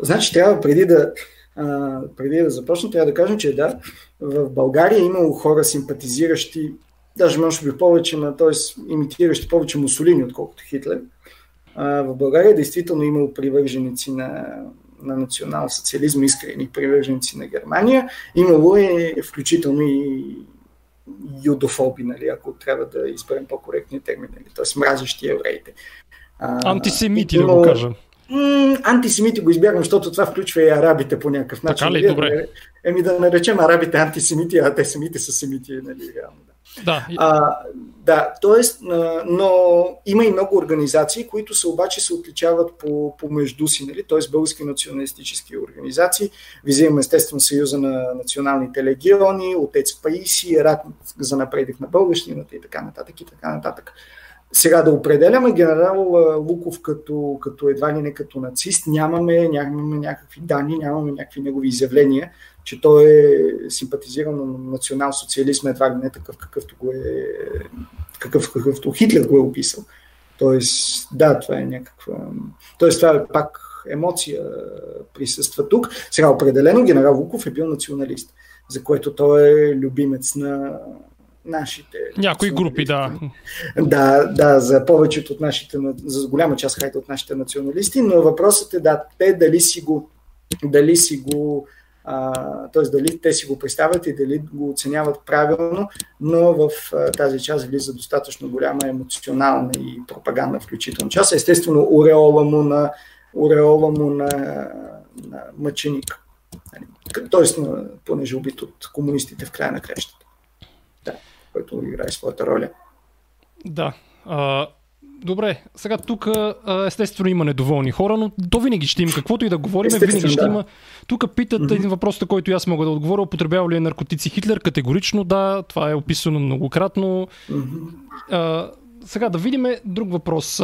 Значи трябва преди да, а, преди да започна, трябва да кажем, че да, в България е имало хора симпатизиращи, даже може би повече на, т.е. имитиращи повече Мусолини, отколкото Хитлер. А, в България действително имало привърженици на, на национал-социализма, искрени привърженици на Германия. Имало е включително и юдофоби, нали, ако трябва да изберем по-коректни термини, нали, т.е. мразещи евреите. Антисемити, да го кажем антисемити го избягвам, защото това включва и арабите по някакъв начин. Така ли? Добре. Еми да наречем арабите антисемити, а те самите са семити. Нали, реално, да. Да. А, да, т.е. но има и много организации, които се обаче се отличават по, помежду си, нали? т.е. български националистически организации. Визираме естествено Съюза на националните легиони, Отец Паиси, Рад за напредък на българщината и така нататък и така нататък. Сега да определяме генерал Луков като, като едва ли не като нацист, нямаме, нямаме някакви данни, нямаме някакви негови изявления, че той е симпатизиран на национал-социализма, едва ли не такъв, какъвто го е, какъв, какъвто Хитлер го е описал. Тоест, да, това е някаква... Тоест, това е пак емоция присъства тук. Сега, определено генерал Луков е бил националист, за което той е любимец на нашите. Някои групи, да. Да, да, за повечето от нашите, за голяма част хайде от нашите националисти, но въпросът е да, те дали си го, дали си го, т.е. дали те си го представят и дали го оценяват правилно, но в а, тази част влиза достатъчно голяма емоционална и пропагандна включително част. Естествено, уреола му на, уреола му на, на мъченик. Тоест, понеже убит от комунистите в края на кращата който играе своята роля. Да. А, добре, сега тук естествено има недоволни хора, но то винаги ще има. Каквото и да говорим, винаги ще да. има. Тук питат mm-hmm. един въпрос, на който аз мога да отговоря. Употребява ли е наркотици Хитлер? Категорично да. Това е описано многократно. Mm-hmm. А, сега да видим друг въпрос.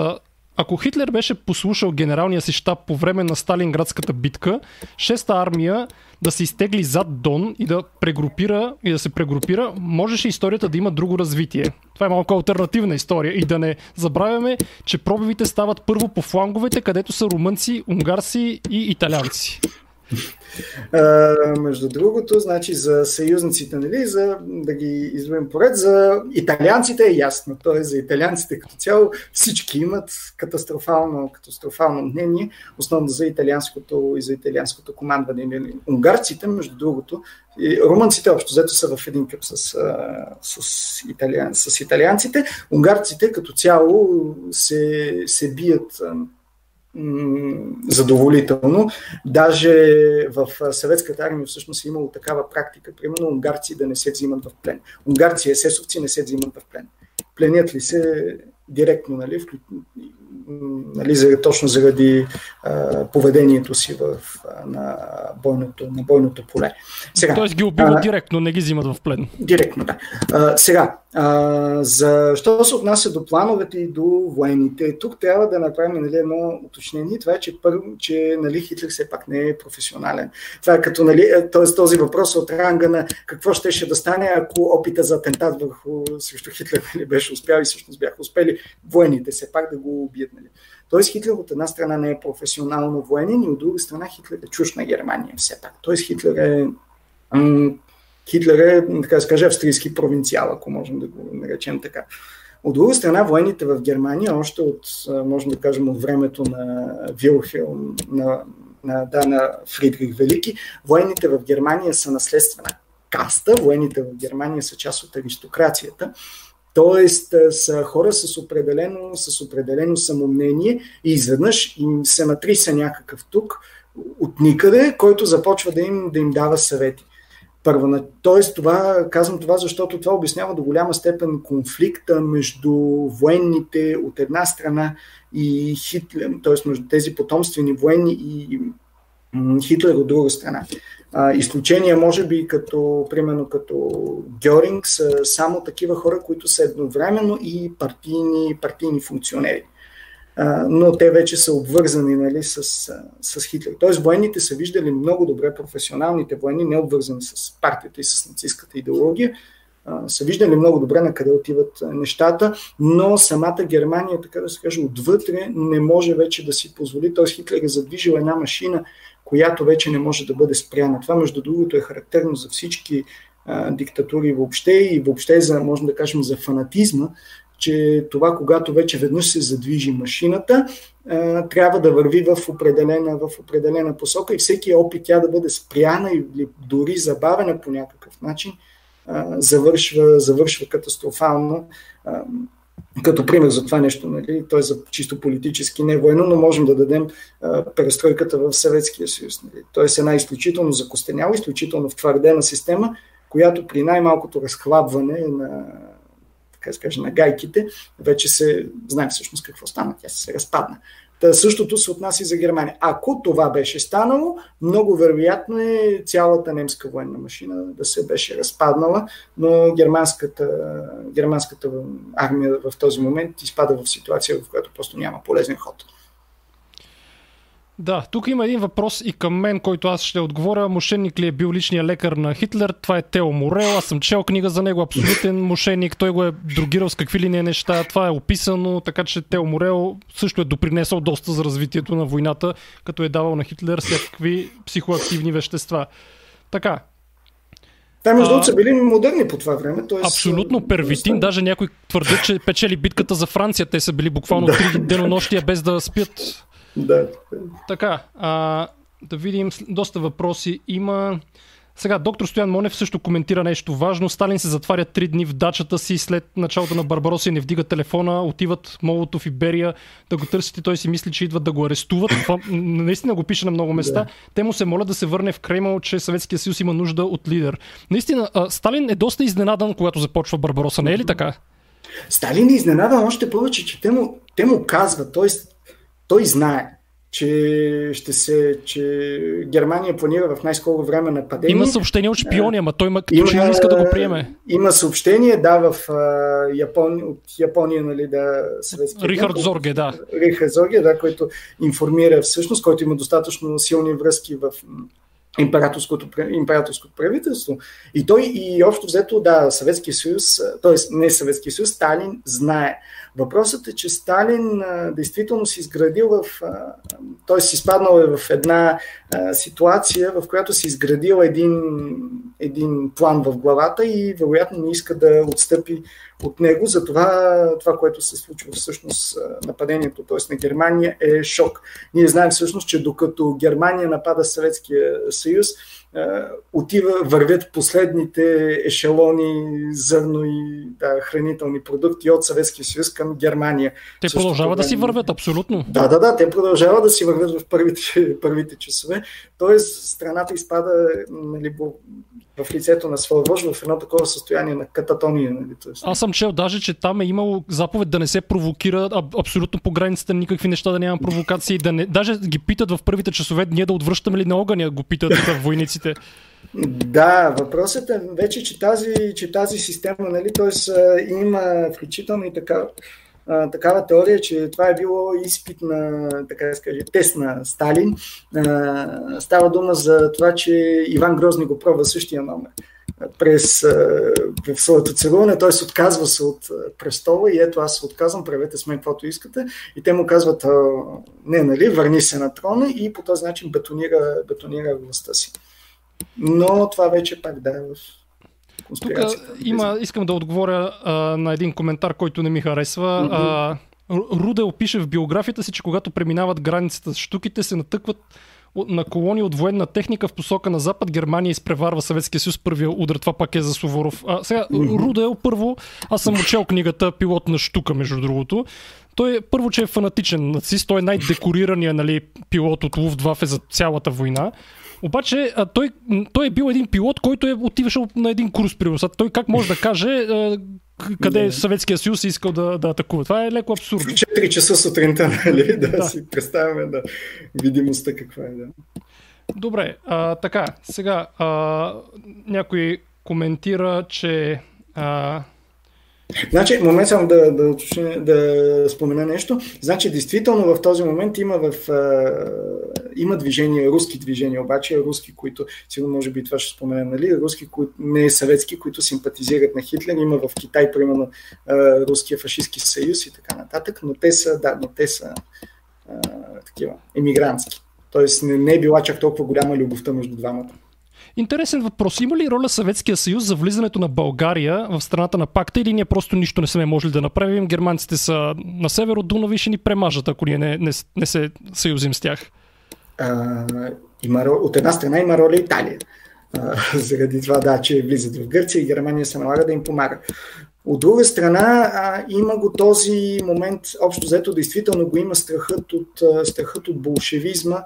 ако Хитлер беше послушал генералния си щаб по време на Сталинградската битка, шеста армия да се изтегли зад Дон и да прегрупира и да се прегрупира, можеше историята да има друго развитие. Това е малко альтернативна история. И да не забравяме, че пробивите стават първо по фланговете, където са румънци, унгарци и италианци. Между другото, значи за съюзниците, нали, за да ги изберем поред, за италианците е ясно. Т.е. за италианците като цяло всички имат катастрофално, катастрофално мнение, основно за италианското и за италианското командване. Нали. Унгарците, между другото, и румънците общо взето са в един къп с, с, италиан, с италианците. Унгарците като цяло се, се бият задоволително. Даже в съветската армия всъщност е имало такава практика, примерно унгарци да не се взимат в плен. Унгарци и есесовци не се взимат в плен. Пленят ли се директно, нали, нали, точно заради а, поведението си в, а, на, бойното, на бойното поле. Сега, Тоест ги убиват директно, не ги взимат в плен. Директно, да. А, сега, а, за, що се отнася до плановете и до военните, тук трябва да направим нали, едно уточнение. Това е, че, първо, че нали, Хитлер все пак не е професионален. Това е като нали, т.е. този въпрос от ранга на какво щеше да стане, ако опита за атентат върху срещу Хитлер нали, беше успял и всъщност бяха успели военните все пак да го убият. Нали. Тоест Хитлер от една страна не е професионално военен и от друга страна Хитлер е чуш на Германия все пак. Тоест Хитлер е Хитлер е, така да се австрийски провинциал, ако можем да го наречем така. От друга страна, военните в Германия, още от, можем да кажем, от времето на Вилхелм, на, на, да, на Фридрих Велики, военните в Германия са наследствена каста, военните в Германия са част от аристокрацията, Тоест са хора с определено, с определено самомнение и изведнъж им се натриса някакъв тук от никъде, който започва да им, да им дава съвети. Първо, тоест това, казвам това, защото това обяснява до голяма степен конфликта между военните от една страна и Хитлер, т.е. между тези потомствени военни и Хитлер от друга страна. А, изключения, може би, като, примерно като Гьоринг, са само такива хора, които са едновременно и партийни, партийни функционери. Но те вече са обвързани нали, с, с Хитлер. Тоест, военните са виждали много добре, професионалните военни, не обвързани с партията и с нацистската идеология, са виждали много добре на къде отиват нещата, но самата Германия, така да се каже, отвътре не може вече да си позволи. Т.е. Хитлер е задвижил една машина, която вече не може да бъде спряна. Това, между другото, е характерно за всички диктатури въобще и въобще, за, можем да кажем, за фанатизма, че това, когато вече веднъж се задвижи машината, трябва да върви в определена, в определена посока и всеки опит тя да бъде спряна или дори забавена по някакъв начин, завършва, завършва катастрофално. Като пример за това нещо, нали, той е за чисто политически, не военно, но можем да дадем а, перестройката в Съветския съюз. Нали. Тоест една изключително закостеняла, изключително втвърдена система, която при най-малкото разхлабване на, така скажа, на гайките, вече се знае всъщност какво стана. Тя се разпадна. Та същото се отнася и за Германия. Ако това беше станало, много вероятно е цялата немска военна машина да се беше разпаднала, но германската, германската армия в този момент изпада в ситуация, в която просто няма полезен ход. Да, тук има един въпрос и към мен, който аз ще отговоря. Мошенник ли е бил личният лекар на Хитлер? Това е Тео Морел. Аз съм чел книга за него. Абсолютен мошенник. Той го е другирал с какви ли не неща. Това е описано, така че Тео Морел също е допринесъл доста за развитието на войната, като е давал на Хитлер всякакви психоактивни вещества. Така, те, между другото, са били модерни по това време. Тоест, Абсолютно первитин. Даже някой твърди, че печели битката за Франция. Те са били буквално три денонощия без да спят. Да. Така, а, да видим доста въпроси. Има... Сега, доктор Стоян Монев също коментира нещо важно. Сталин се затваря три дни в дачата си след началото на Барбароса и не вдига телефона. Отиват Молотов и Берия да го търсят и той си мисли, че идват да го арестуват. Това наистина го пише на много места. Да. Те му се молят да се върне в Кремъл, че Съветския съюз има нужда от лидер. Наистина, Сталин е доста изненадан, когато започва Барбароса. Не е ли така? Сталин е изненадан още повече, че те му, те му казват, т.е. той знае че ще се, че Германия планира в най-скоро време нападение. Има съобщение от шпиони, ама той има, като че не иска да го приеме. Има съобщение, да, в а, Япония, от Япония, нали, да, съветски. Рихард ден, Зорге, да. Рихард Зорге, да, който информира всъщност, който има достатъчно силни връзки в императорското, императорското правителство. И той и общо взето, да, Съветския съюз, т.е. не Съветския съюз, Сталин знае. Въпросът е, че Сталин действително си изградил в, т.е. си изпаднал е в една ситуация, в която си изградил един, един план в главата и вероятно не иска да отстъпи от него. Затова това, което се случва всъщност нападението, т.е. на Германия е шок. Ние знаем всъщност, че докато Германия напада Съветския съюз, отива, вървят последните ешелони зърно и да, хранителни продукти от Съветския съюз към Германия. Те продължават да си вървят, абсолютно. Да, да, да, те продължават да си вървят в първите, *laughs* първите часове. Тоест, страната изпада нали, в лицето на своя вожд в едно такова състояние на кататония. Нали? Тоест. Аз съм чел даже, че там е имало заповед да не се провокира а, абсолютно по границата никакви неща, да няма провокации. Да не, даже ги питат в първите часове ние да отвръщаме ли на огъня, го питат войниците. Да, въпросът е вече, че тази, че тази система, нали, т.е. има включително и така такава теория, че това е било изпит на, така да скажа, тест на Сталин. А, става дума за това, че Иван Грозни го пробва същия номер през в своето целуване, той се отказва се от престола и ето аз се отказвам, правете с мен каквото искате. И те му казват, не, нали, върни се на трона и по този начин бетонира, бетонира властта си. Но това вече пак да е в тук има, искам да отговоря а, на един коментар, който не ми харесва. Mm-hmm. А, Рудел пише в биографията си, че когато преминават границата с штуките, се натъкват на колони от военна техника в посока на запад. Германия изпреварва Съветския съюз първия удар. Това пак е за Суворов. А, сега. Рудел първо, аз съм *laughs* учел книгата Пилот на штука, между другото. Той е първо, че е фанатичен нацист, той е най-декорираният нали, пилот от Луфтвафе за цялата война. Обаче а, той, той е бил един пилот, който е отивашъл на един курс при Той как може да каже а, къде да. Съветския съюз е искал да, да атакува. Това е леко абсурдно. 4 часа сутринта, *laughs* нали? Да, да. си представяме да видимостта каква е. Да. Добре, а, така, сега а, някой коментира, че а, Значи, момент само да, да, да спомена нещо. Значи, действително в този момент има, в, а, има движения, руски движения, обаче руски, които, сигурно може би това ще спомена, нали, руски, които, не съветски, които симпатизират на Хитлер. Има в Китай, примерно, а, Руския фашистски съюз и така нататък, но те са, да, но те са а, такива, емигрантски. Тоест не, не е била чак толкова голяма любовта между двамата. Интересен въпрос. Има ли роля Съветския съюз за влизането на България в страната на пакта или ние просто нищо не сме можели да направим? Германците са на север от Дунав ще ни премажат, ако ние не, не, не се съюзим с тях. А, има, от една страна има роля Италия. А, заради това, да, че влизат в Гърция и Германия се налага да им помага. От друга страна, а, има го този момент, общо взето, действително го има страхът от, страхът от болшевизма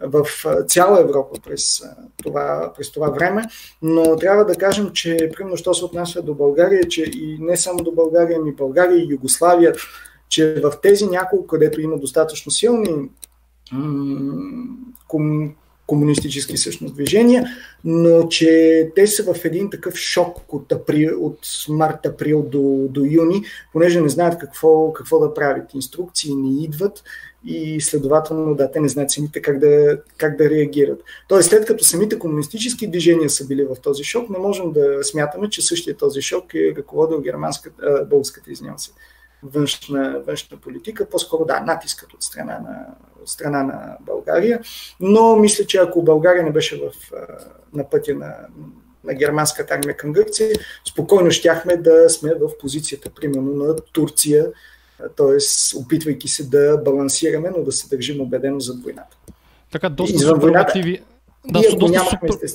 в цяла Европа през това, през това време, но трябва да кажем, че, примерно, що се отнася до България, че и не само до България, ами България и Югославия, че в тези няколко, където има достатъчно силни комунистически всъщност движения, но че те са в един такъв шок от, април, от март-април до, до юни, понеже не знаят какво, какво да правят. Инструкции не идват и следователно да, те не знаят самите как да, как да реагират. Тоест, след като самите комунистически движения са били в този шок, не можем да смятаме, че същия този шок е ръководил германската, българската, извинявам се, външна, външна политика, по-скоро да, натискът от страна на, от страна на България, но мисля, че ако България не беше в, на пътя на, на германската армия към Гърция, спокойно щяхме да сме в позицията, примерно, на Турция, т.е. опитвайки се да балансираме, но да се държим убедено зад войната. Така, доста суперлативи. Да, и ако нямахме, супер...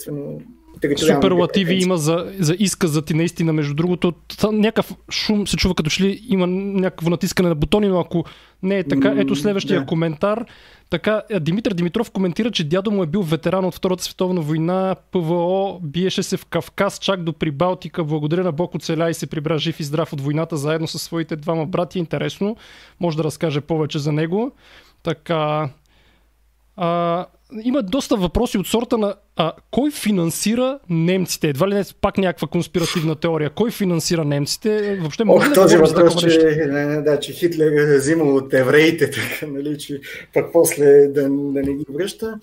суперлативи има за, за изказа ти наистина. Между другото, някакъв шум се чува като че ли има някакво натискане на бутони, но ако не е така, ето следващия yeah. коментар. Така, Димитър Димитров коментира, че дядо му е бил ветеран от Втората световна война, ПВО, биеше се в Кавказ, чак до Прибалтика, благодаря на Бог оцеля и се прибра жив и здрав от войната, заедно с своите двама брати. Интересно, може да разкаже повече за него. Така, а, има доста въпроси от сорта на а, кой финансира немците? Едва ли не пак някаква конспиративна теория. Кой финансира немците? Въобще може Ох, да този въпрос, че, да, че Хитлер е взимал от евреите, *laughs* така, нали, че пък после да, да не ги връща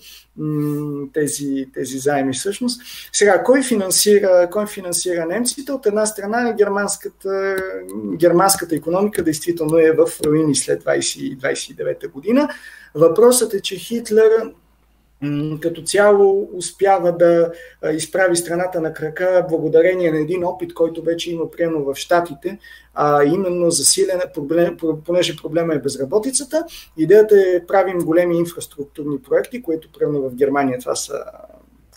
тези, тези заеми всъщност. Сега, кой финансира, кой финансира немците? От една страна германската, германската економика действително е в руини след 2029 година. Въпросът е, че Хитлер като цяло успява да изправи страната на крака благодарение на един опит, който вече има приемно в Штатите, а именно засилена, проблем, понеже проблема е безработицата. Идеята е правим големи инфраструктурни проекти, които приемно в Германия това са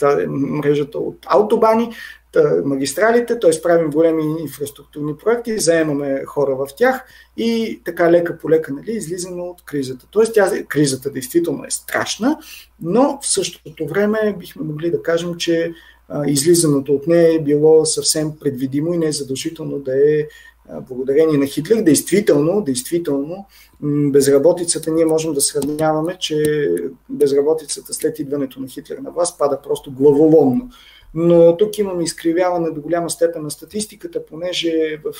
това е мрежата от автобани, магистралите, т.е. правим големи инфраструктурни проекти, заемаме хора в тях и така лека по лека нали, излизаме от кризата. Т.е. кризата действително е страшна, но в същото време бихме могли да кажем, че а, излизането от нея е било съвсем предвидимо и не е задължително да е благодарение на Хитлер. Действително, действително, безработицата ние можем да сравняваме, че безработицата след идването на Хитлер на власт пада просто главоломно но тук имаме изкривяване до голяма степен на статистиката, понеже в,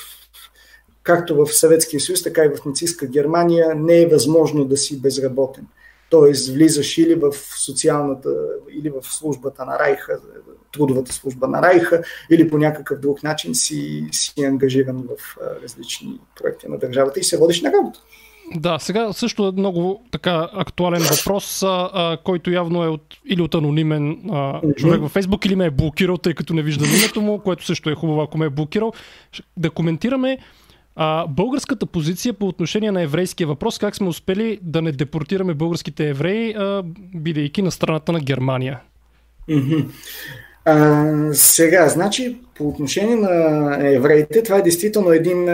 както в Съветския съюз, така и в нацистска Германия не е възможно да си безработен. Тоест влизаш или в социалната, или в службата на Райха, трудовата служба на Райха, или по някакъв друг начин си, си ангажиран в различни проекти на държавата и се водиш на работа. Да, сега също е много така актуален въпрос, а, който явно е от, или от анонимен а, човек във Фейсбук, или ме е блокирал, тъй като не виждам името му, което също е хубаво, ако ме е блокирал. Да коментираме а, българската позиция по отношение на еврейския въпрос, как сме успели да не депортираме българските евреи, а, бидейки на страната на Германия. А, сега, значи, по отношение на евреите, това е действително един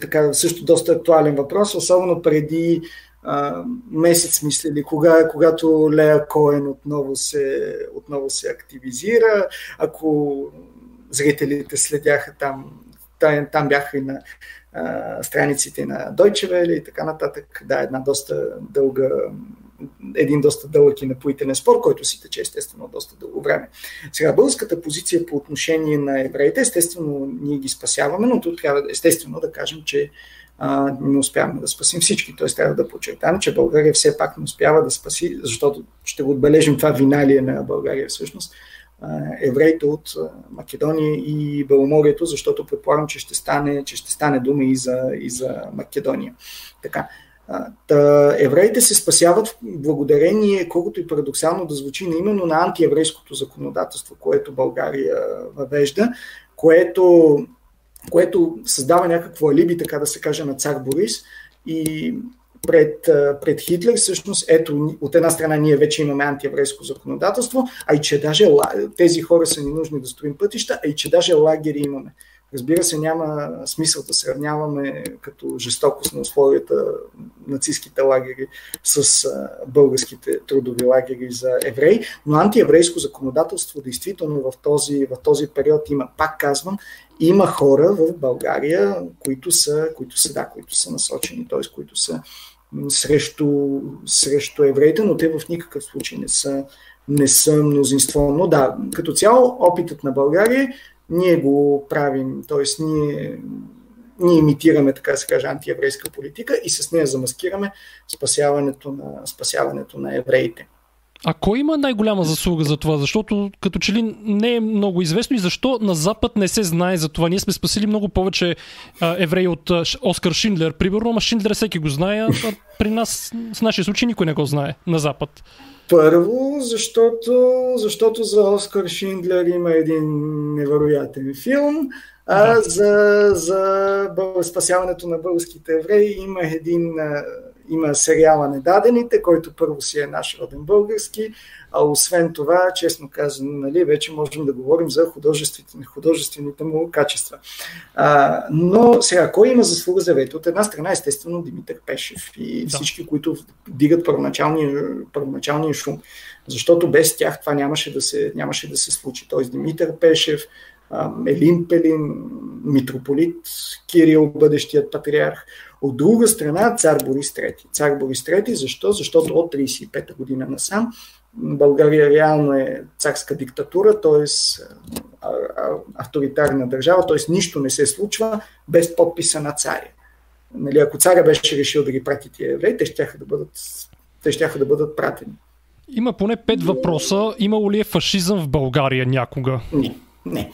така също доста актуален въпрос, особено преди а, месец, мисля ли, кога, когато Лея Коен отново се, отново се активизира. Ако зрителите следяха там, там бяха и на а, страниците на Deutsche Welle и така нататък. Да, една доста дълга един доста дълъг и напоителен спор, който си тече естествено доста дълго време. Сега, българската позиция по отношение на евреите, естествено ние ги спасяваме, но тук трябва естествено да кажем, че а, не успяваме да спасим всички. Т.е. трябва да подчертам, че България все пак не успява да спаси, защото ще го отбележим това виналие на България всъщност, евреите от Македония и Беломорието, защото предполагам, че ще стане, че ще стане дума и за, и за Македония. Така. Та, евреите се спасяват благодарение, колкото и парадоксално да звучи, на именно на антиеврейското законодателство, което България въвежда, което, което създава някакво алиби, така да се каже, на цар Борис и пред, пред Хитлер, всъщност, ето, от една страна ние вече имаме антиеврейско законодателство, а и че даже тези хора са ни нужни да строим пътища, а и че даже лагери имаме. Разбира се, няма смисъл да сравняваме като жестокост на условията нацистските лагери с българските трудови лагери за евреи, но антиеврейско законодателство действително в този, в този период има, пак казвам, има хора в България, които са, които са, да, които са насочени, т.е. които са срещу, срещу евреите, но те в никакъв случай не са, не са мнозинство. Но да, като цяло опитът на България ние го правим, т.е. ние, ние имитираме, така се каже, антиеврейска политика и с нея замаскираме спасяването на, спасяването на евреите. А кой има най-голяма заслуга за това? Защото като че ли не е много известно и защо на Запад не се знае за това? Ние сме спасили много повече а, евреи от а, Оскар Шиндлер, примерно, ама Шиндлер всеки го знае, а при нас, в нашия случай, никой не го знае на Запад. Първо, защото, защото за Оскар Шиндлер има един невероятен филм, а за, за спасяването на българските евреи има един има сериала Недадените, който първо си е наш роден български, а освен това, честно казано, нали, вече можем да говорим за художествените, художествените му качества. А, но сега, кой има заслуга за вето? От една страна, естествено, Димитър Пешев и да. всички, които дигат първоначалния, първоначалния шум. Защото без тях това нямаше да се, нямаше да се случи. Тоест Димитър Пешев, Елин Пелин, митрополит Кирил, бъдещият патриарх. От друга страна, цар Борис III. Цар Борис III, защо? Защото от 35-та година насам България реално е царска диктатура, т.е. авторитарна държава, т.е. нищо не се случва без подписа на царя. Нали, ако царя беше решил да ги прати тия евреи, те ще да бъдат, те ще да бъдат пратени. Има поне пет въпроса. Имало ли е фашизъм в България някога? Не. не.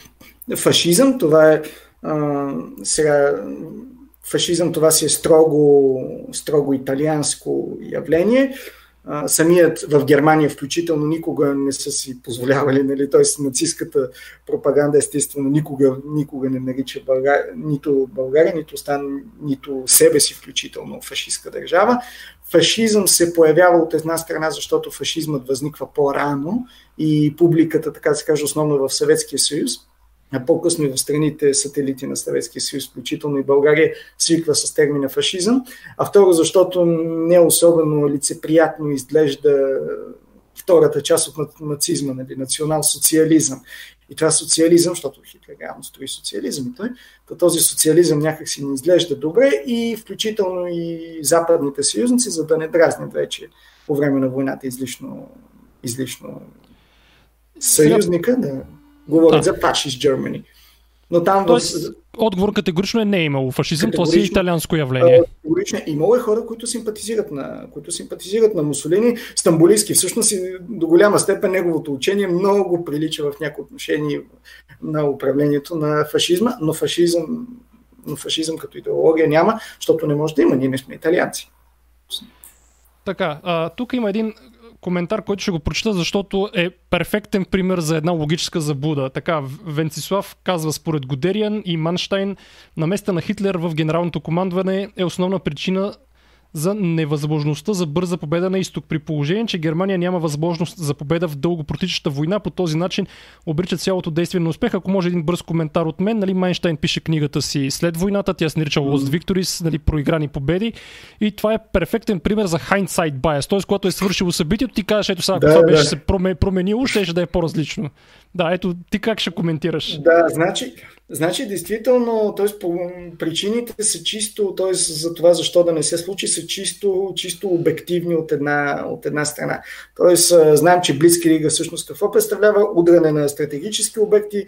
Фашизъм, това е а, сега фашизъм това си е строго, строго италианско явление самият в Германия включително никога не са си позволявали, нали, т.е. нацистската пропаганда естествено никога, никога не нарича България, нито България, нито, стан, нито себе си включително фашистска държава. Фашизъм се появява от една страна, защото фашизмът възниква по-рано и публиката, така да се каже, основно в Съветския съюз, по-късно и в страните сателити на Съветския съюз, включително и България, свиква с термина фашизъм. А второ, защото не особено лицеприятно изглежда втората част от нацизма, нали, национал-социализъм. И това социализъм, защото Хитлер реално строи социализъм и той, то този социализъм някак си не изглежда добре и включително и западните съюзници, за да не дразнят вече по време на войната излишно, излишно съюзника, да Говорят да. за фашист Germany. Но там Тоест, в... отговор категорично е не е имало фашизъм, това си е италианско явление. Категорично. Е. Имало е хора, които симпатизират на, които симпатизират на Мусолини. Стамбулийски всъщност до голяма степен неговото учение много прилича в някои отношения на управлението на фашизма, но фашизъм, но фашизъм като идеология няма, защото не може да има. Ние не сме италианци. Така, а, тук има един коментар, който ще го прочета, защото е перфектен пример за една логическа забуда. Така, Венцислав казва според Годериан и Манштайн, на места на Хитлер в генералното командване е основна причина за невъзможността за бърза победа на изток. При положение, че Германия няма възможност за победа в дълго протичаща война, по този начин обрича цялото действие на успех. Ако може един бърз коментар от мен, нали, Майнштайн пише книгата си след войната, тя се нарича Lost Victories, нали, проиграни победи. И това е перфектен пример за hindsight bias. Т.е. когато е свършило събитието, ти кажеш, ето сега, ако да, това да. беше се променило, ще да е по-различно. Да, ето ти как ще коментираш? Да, значи, значи действително, т.е. причините са чисто, т.е. за това защо да не се случи, са чисто, чисто обективни от една, от една страна. Тоест, знаем, че Близки лига всъщност какво представлява? Удране на стратегически обекти,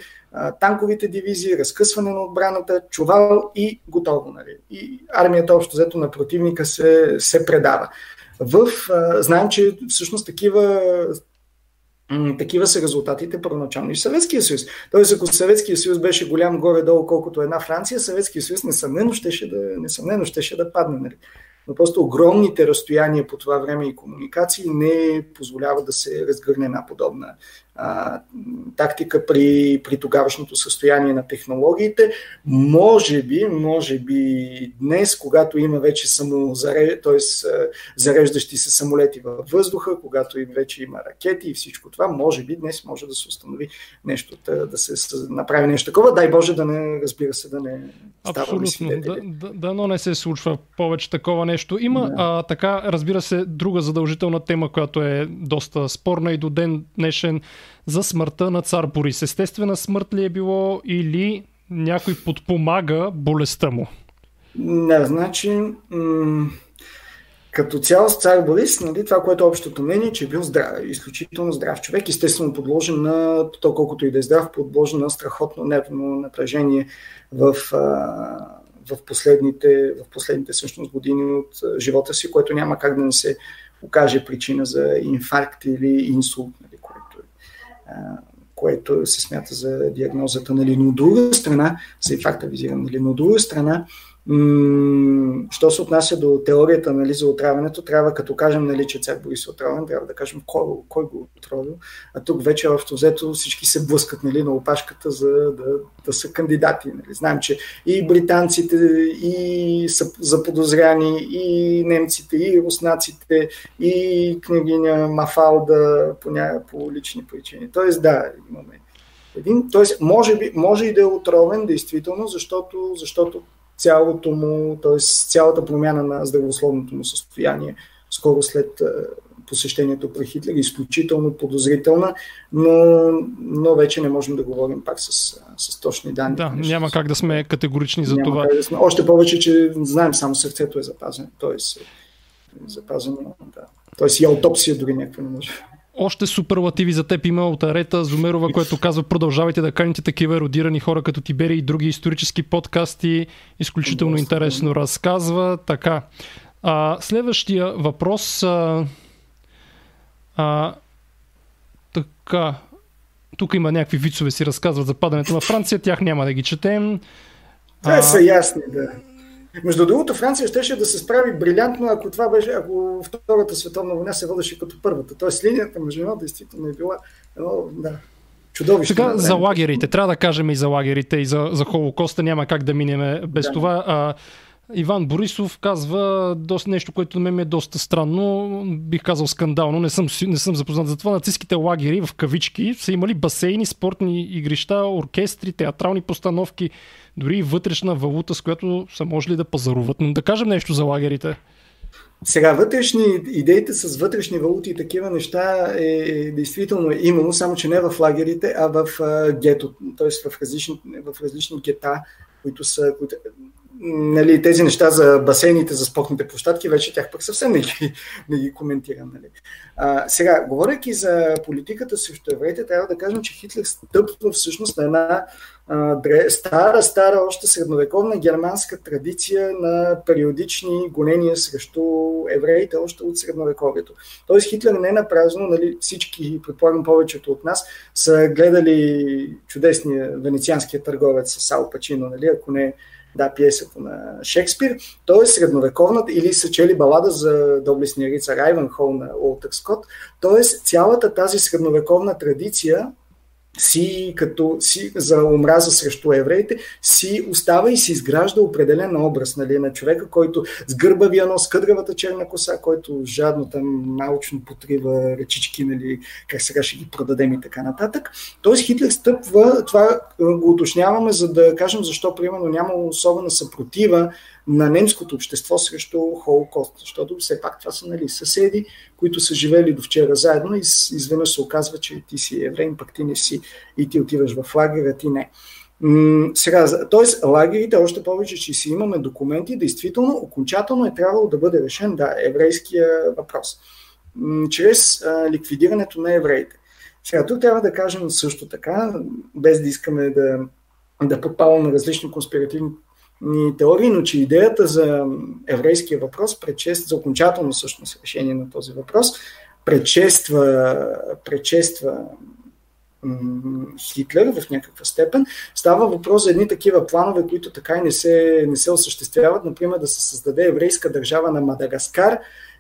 танковите дивизии, разкъсване на отбраната, чувал и готово. Нали? И армията общо взето на противника се, се предава. В, знаем, че всъщност такива такива са резултатите първоначално и в Съветския съюз. Тоест, ако Съветския съюз беше голям горе-долу, колкото една Франция, Съветския съюз несъмнено щеше да, несъмнено щеше да падне. Нали? но просто огромните разстояния по това време и комуникации не позволяват да се разгърне една подобна а, тактика при, при тогавашното състояние на технологиите. Може би, може би днес, когато има вече само т.е. зареждащи се самолети във въздуха, когато им вече има ракети и всичко това, може би днес може да се установи нещо, да, се направи нещо такова. Дай Боже да не, разбира се, да не Абсолютно. Да, да, да, но не се случва повече такова нещо. Има да. а, така, разбира се, друга задължителна тема, която е доста спорна и до ден днешен за смъртта на цар Борис. Естествена смърт ли е било или някой подпомага болестта му? Не, значи м- като цяло с цар Борис, нали, това, което е общото мнение, че е бил здрав, изключително здрав човек, естествено подложен на, то колкото и да е здрав, подложен на страхотно нервно напрежение в, в, последните, в последните всъщност години от живота си, което няма как да не се окаже причина за инфаркт или инсулт. Което се смята за диагнозата. Нали. Но от друга страна, за факта визирам, нали, но от друга страна, що се отнася до теорията нали, за отравянето, трябва като кажем, нали, че цар Борис е отравен, трябва да кажем кой, кой го е отравил. А тук вече общо взето всички се блъскат нали, на опашката за да, да са кандидати. Нали. Знаем, че и британците, и са заподозряни, и немците, и руснаците, и княгиня Мафалда по, ня... по лични причини. Тоест, да, имаме един, т.е. може, би, може и да е отровен, действително, защото, защото цялото му, т.е. цялата промяна на здравословното му състояние скоро след посещението при Хитлер, изключително подозрителна, но, но вече не можем да говорим пак с, с точни данни. Да, няма как да сме категорични за това. Да сме. Още повече, че знаем, само сърцето е запазено, т.е. запазено, да. Тоест и аутопсия дори някаква не може още суперлативи за теб има от Арета Зумерова, което казва продължавайте да каните такива еродирани хора като Тибери и други исторически подкасти. Изключително интересно разказва. Така. А, следващия въпрос. А, а, така. Тук има някакви вицове си разказват за падането на Франция. Тях няма да ги четем. Те са ясни, да. Между другото, Франция щеше да се справи брилянтно, ако това беше, ако Втората световна война се водеше като първата. Тоест линията между едно действително е била едно, да, чудовище. Сега за лагерите, трябва да кажем и за лагерите, и за, за Холокоста, няма как да минем без да. това. А, Иван Борисов казва доста нещо, което на мен е доста странно, бих казал скандално, не съм, не съм запознат за това. Нацистските лагери в кавички са имали басейни, спортни игрища, оркестри, театрални постановки, дори и вътрешна валута, с която са можели да пазаруват. Но да кажем нещо за лагерите. Сега, вътрешни, идеите с вътрешни валути и такива неща е действително е имало, само че не в лагерите, а в гето, т.е. в различни, в различни гета, които са, които, нали, тези неща за басейните, за спортните площадки, вече тях пък съвсем не ги, не ги коментирам. Нали. А, сега, говоряки за политиката срещу евреите, трябва да кажем, че Хитлер стъпва всъщност на една а, стара, стара, още средновековна германска традиция на периодични гонения срещу евреите още от средновековието. Тоест Хитлер не е напразно, нали, всички, предполагам повечето от нас, са гледали чудесния венецианския търговец Сал Пачино, нали, ако не да, пиесата на Шекспир. Той е средновековната или са чели балада за доблестния рицар Айван Хол на Уолтер Скот. Тоест цялата тази средновековна традиция си, като си за омраза срещу евреите, си остава и си изгражда определен образ нали, на човека, който с гърбавия нос, къдравата черна коса, който жадно там научно потрива речички, нали, как сега ще ги продадем и така нататък. Тоест Хитлер стъпва, това го уточняваме, за да кажем защо, примерно, няма особена съпротива на немското общество срещу Холокост, защото все пак това са нали, съседи, които са живели до вчера заедно и изведнъж се оказва, че ти си еврей, пък ти не си и ти отиваш в лагера, ти не. Сега, т.е. лагерите, още повече, че си имаме документи, действително, окончателно е трябвало да бъде решен, да, еврейския въпрос, чрез ликвидирането на евреите. Сега, тук трябва да кажем също така, без да искаме да, да подпаваме различни конспиративни теории, но че идеята за еврейския въпрос предшества, за окончателно всъщност решение на този въпрос, предшества, предшества Хитлер в някаква степен. Става въпрос за едни такива планове, които така и не се, не се осъществяват. Например, да се създаде еврейска държава на Мадагаскар,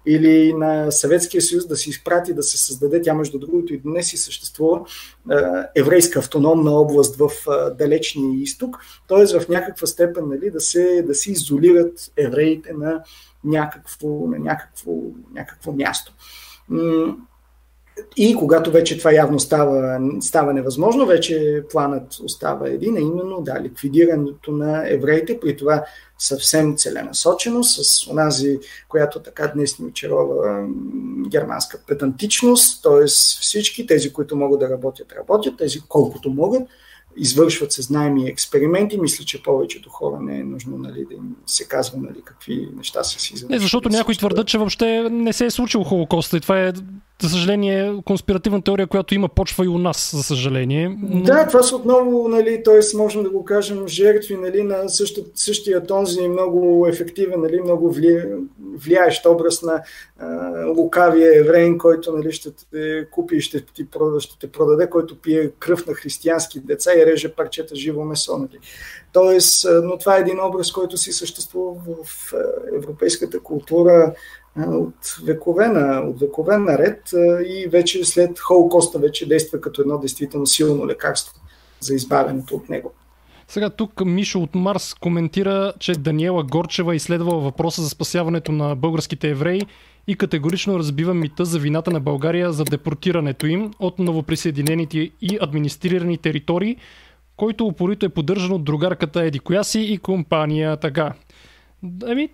или на Съветския съюз да се изпрати да се създаде, тя между другото и днес и съществува, еврейска автономна област в далечния изток, т.е. в някаква степен нали, да, се, да се изолират евреите на някакво, на някакво, някакво място. И когато вече това явно става, става невъзможно, вече планът остава един, а именно да, ликвидирането на евреите, при това съвсем целенасочено, с онази, която така днес ни очарова германска педантичност, т.е. всички тези, които могат да работят, работят, тези колкото могат, извършват се знаеми експерименти. Мисля, че повечето хора не е нужно нали, да им се казва нали, какви неща са си извършвали. Не, защото някои твърдат, че въобще не се е случил Холокоста и това е за съжаление, конспиративна теория, която има почва и у нас, за съжаление. Но... Да, това са отново, нали, т.е. можем да го кажем, жертви нали, на същия, същия този много ефективен, нали, много вли, влияещ образ на а, лукавия евреин, който нали, ще те купи и ще, ти, ще те продаде, който пие кръв на християнски деца и реже парчета живо месо. Нали. Тоест, но това е един образ, който си съществува в европейската култура от векове, на, от векове наред и вече след Холокоста вече действа като едно действително силно лекарство за избавянето от него. Сега тук Мишо от Марс коментира, че Даниела Горчева изследвала въпроса за спасяването на българските евреи и категорично разбива мита за вината на България за депортирането им от новоприсъединените и администрирани територии, който упорито е поддържан от другарката Еди Кояси и компания Така. Ами,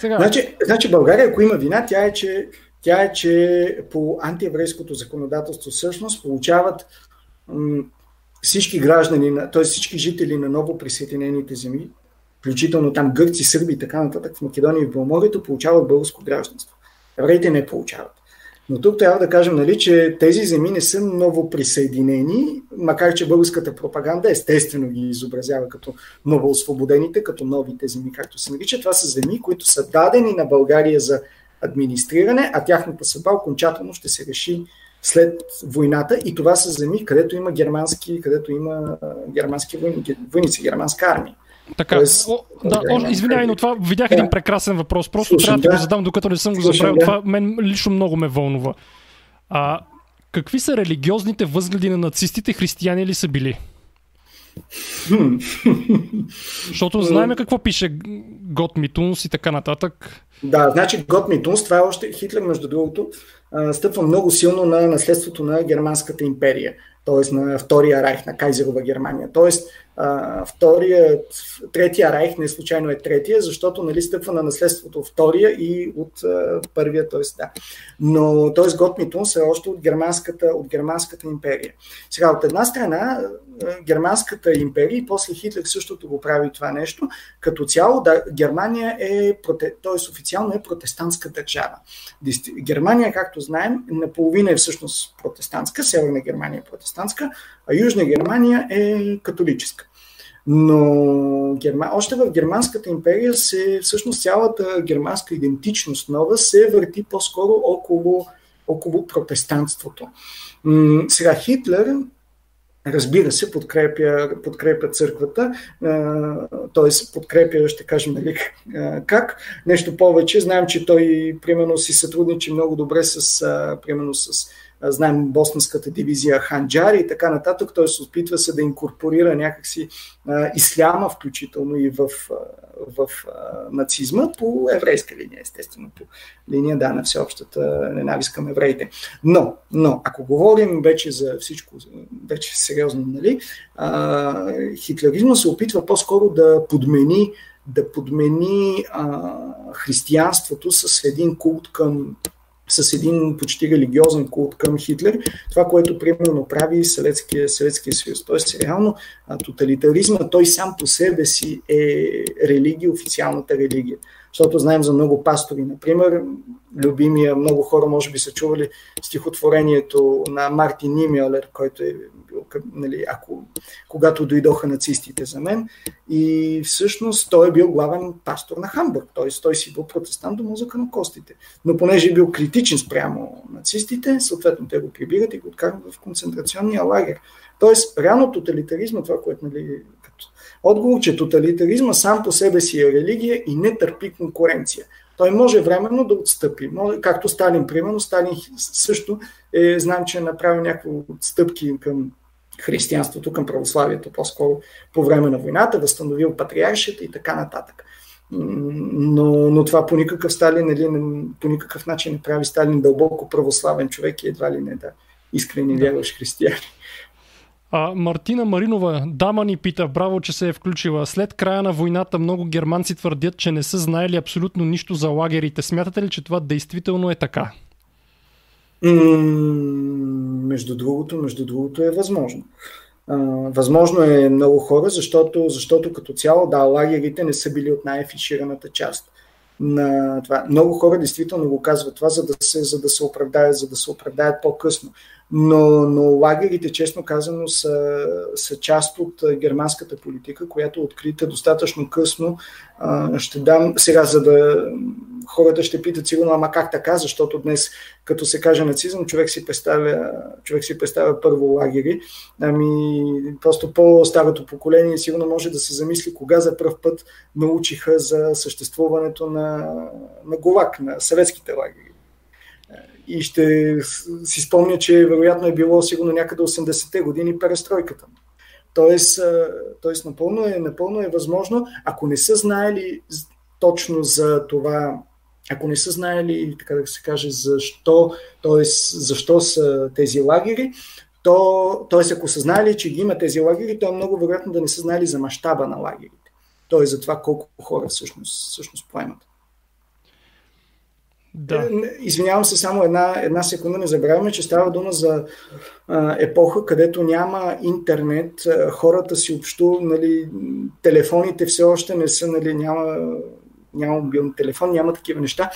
сега... Значи, значи България, ако има вина, тя е, че Тя е, че по антиеврейското законодателство всъщност получават м- всички граждани, т.е. всички жители на ново присъединените земи, включително там гърци, сърби и така нататък в Македония и в Белморието, получават българско гражданство. Евреите не получават. Но тук трябва да кажем, нали, че тези земи не са ново присъединени, макар че българската пропаганда естествено ги изобразява като ново освободените, като новите земи, както се нарича. Това са земи, които са дадени на България за администриране, а тяхната съдба окончателно ще се реши след войната и това са земи, където има германски, където има германски войници, германска армия. Така, Тоест, о, да, о, извинявай, но това видях да. един прекрасен въпрос. Просто Слушам, трябва да, да го задам, докато не съм го забравил. Да. Това мен лично много ме вълнува. А, какви са религиозните възгледи на нацистите? Християни ли са били? *laughs* Защото знаеме какво пише Гот Митунс и така нататък. Да, значи Гот Митунс, това е още Хитлер, между другото, стъпва много силно на наследството на Германската империя, т.е. на Втория райх, на Кайзерова Германия. Т.е втория, третия райх, не случайно е третия, защото нали, стъпва на наследството втория и от а, първия, т.е. да. Но т.е. Готмитун е още от германската, от германската империя. Сега, от една страна, германската империя и после Хитлер същото го прави това нещо. Като цяло, да, Германия е, т.е. официално е протестантска държава. Германия, както знаем, наполовина е всъщност протестантска, Северна Германия е протестантска, а Южна Германия е католическа. Но герма... още в Германската империя се, всъщност цялата германска идентичност нова се върти по-скоро около, около протестантството. Сега Хитлер разбира се, подкрепя, подкрепя църквата, т.е. подкрепя, ще кажем, нали, как. Нещо повече, знаем, че той, примерно, си сътрудничи много добре с, примерно, с знаем босненската дивизия Ханджар и така нататък, той се опитва се да инкорпорира някакси исляма, включително и в, в, нацизма, по еврейска линия, естествено, по линия да, на всеобщата ненавист към евреите. Но, но, ако говорим вече за всичко, вече сериозно, нали, хитлеризма се опитва по-скоро да подмени да подмени а, християнството с един култ към с един почти религиозен култ към Хитлер, това, което примерно прави Съветския, Съветския съюз. Тоест, реално тоталитаризма, той сам по себе си е религия, официалната религия. Защото знаем за много пастори, например, любимия, много хора може би са чували стихотворението на Мартин Нимелер, който е бил, нали, ако, когато дойдоха нацистите за мен. И всъщност той е бил главен пастор на Хамбург, т.е. той си бил протестант до музика на костите. Но понеже е бил критичен спрямо нацистите, съответно те го прибират и го откарват в концентрационния лагер. Тоест, реално тоталитаризма, това, което нали, отговор, че тоталитаризма сам по себе си е религия и не търпи конкуренция. Той може временно да отстъпи. Може, както Сталин, примерно, Сталин също е, знам, че е направил някакви отстъпки към християнството, към православието, по-скоро по време на войната, възстановил патриаршията и така нататък. Но, но това по никакъв, Сталин, нали, по никакъв начин не прави Сталин дълбоко православен човек и едва ли не да искрени вярваш християни. А, Мартина Маринова, дама ни пита, браво, че се е включила. След края на войната много германци твърдят, че не са знаели абсолютно нищо за лагерите. Смятате ли, че това действително е така? между другото, между другото е възможно. възможно е много хора, защото, защото като цяло, да, лагерите не са били от най-афишираната част на това. Много хора действително го казват това, за да се, за да се оправдаят, за да се оправдаят по-късно но, но лагерите, честно казано, са, са част от германската политика, която е открита достатъчно късно. Ще дам сега, за да хората ще питат сигурно, ама как така, защото днес, като се каже нацизъм, човек си представя, човек си представя първо лагери. Ами, просто по-старото поколение сигурно може да се замисли кога за първ път научиха за съществуването на, на ГУЛАГ, на съветските лагери и ще си спомня, че вероятно е било сигурно някъде 80-те години перестройката. Тоест, тоест напълно, е, напълно е възможно, ако не са знаели точно за това, ако не са знаели, така да се каже, защо, т.е. защо са тези лагери, то, т.е. ако са знали, че ги има тези лагери, то е много вероятно да не са знали за мащаба на лагерите. Т.е. за това колко хора всъщност, всъщност поемат. Да. Извинявам се само една, една секунда. Не забравяме, че става дума за а, епоха, където няма интернет. Хората си общо, нали, телефоните все още не са, нали, няма, няма мобилни телефон, няма такива неща.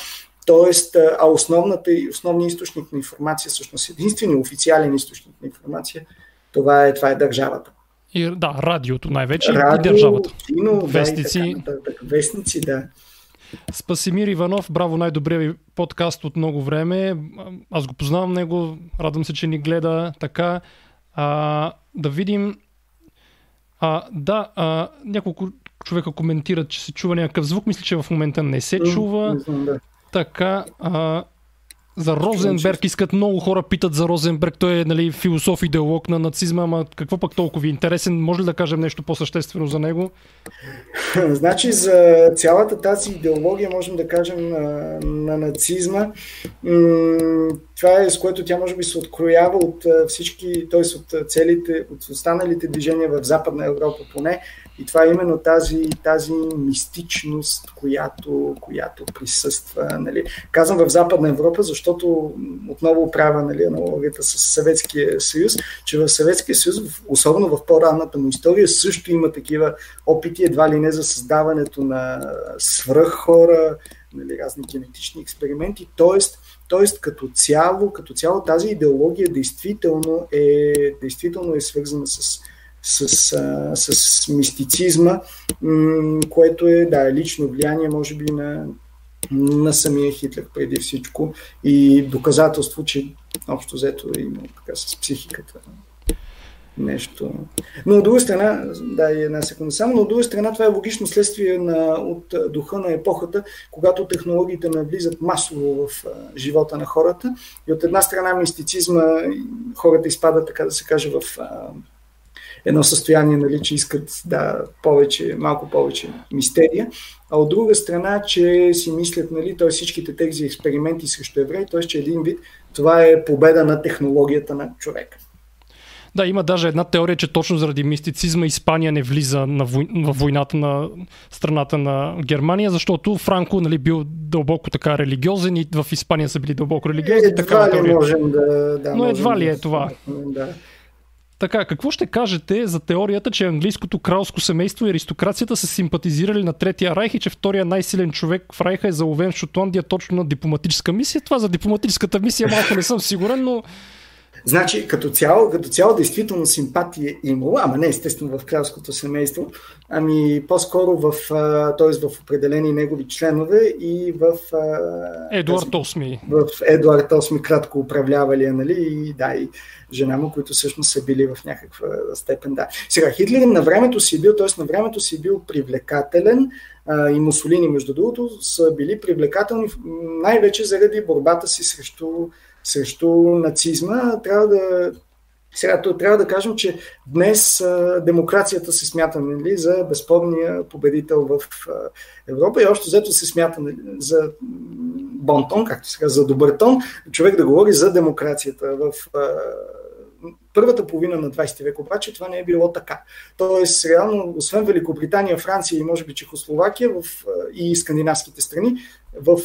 Тоест, а основната, основният източник на информация, всъщност единственият официален източник на информация, това е, това е държавата. И, да, радиото най-вече Радио, и държавата. Кино, Вестници. Да, така, вестници, да. Спасимир Иванов, браво, най-добрия ви подкаст от много време. Аз го познавам него, радвам се, че ни гледа така. А, да видим. А, да, а, няколко човека коментират, че се чува някакъв звук. Мисля, че в момента не се чува. да. Така, а, за Розенберг искат много хора питат за Розенберг. Той е нали, философ, идеолог на нацизма, ама какво пък толкова ви е интересен? Може ли да кажем нещо по-съществено за него? *laughs* Значи за цялата тази идеология можем да кажем на, на нацизма. Това е с което тя може би се откроява от всички, т.е. от целите, от останалите движения в Западна Европа поне и това е именно тази, тази мистичност, която, която присъства. Нали. Казвам в Западна Европа, защото отново правя нали, аналогията с Съветския съюз, че в Съветския съюз, особено в по-ранната му история, също има такива опити, едва ли не за създаването на свръххора, нали, разни генетични експерименти. Тоест, Тоест, като цяло, като цяло тази идеология действително е, действително е свързана с с, а, с мистицизма, м- което е да, лично влияние, може би, на, на самия Хитлер преди всичко и доказателство, че общо взето е има така с психиката нещо. Но от друга страна, да, и една секунда само, но от друга страна това е логично следствие на, от духа на епохата, когато технологиите навлизат масово в а, живота на хората и от една страна мистицизма хората изпадат, така да се каже, в а, едно състояние, нали, че искат да, повече, малко повече мистерия, а от друга страна, че си мислят, нали, т.е. всичките тези експерименти срещу евреи, т.е. че един вид това е победа на технологията на човека. Да, има даже една теория, че точно заради мистицизма Испания не влиза на вой... в войната на страната на Германия, защото Франко нали, бил дълбоко така религиозен и в Испания са били дълбоко религиозни. Едва така, ли теория. можем да, да Но едва ли е това? Да. Така, какво ще кажете за теорията, че английското кралско семейство и аристокрацията са симпатизирали на Третия райх и че втория най-силен човек в райха е заловен в Шотландия точно на дипломатическа мисия? Това за дипломатическата мисия малко не съм сигурен, но Значи, като цяло, като цяло действително симпатия е имало, ама не естествено в кралското семейство, ами по-скоро в, т.е. в определени негови членове и в... Едуард VIII. В Едуард VIII кратко управлявали, нали, и да, и жена му, които всъщност са били в някаква степен, да. Сега, Хитлер на времето си бил, т.е. на времето си бил привлекателен, и Мусолини, между другото, са били привлекателни най-вече заради борбата си срещу срещу нацизма. Трябва да, сега трябва да кажем, че днес демокрацията се смята нали, за безспорния победител в Европа и още взето се смята нали, за бонтон, както сега, за добър тон, човек да говори за демокрацията в първата половина на 20 век обаче това не е било така. Тоест, реално, освен Великобритания, Франция и може би Чехословакия в, и скандинавските страни, в,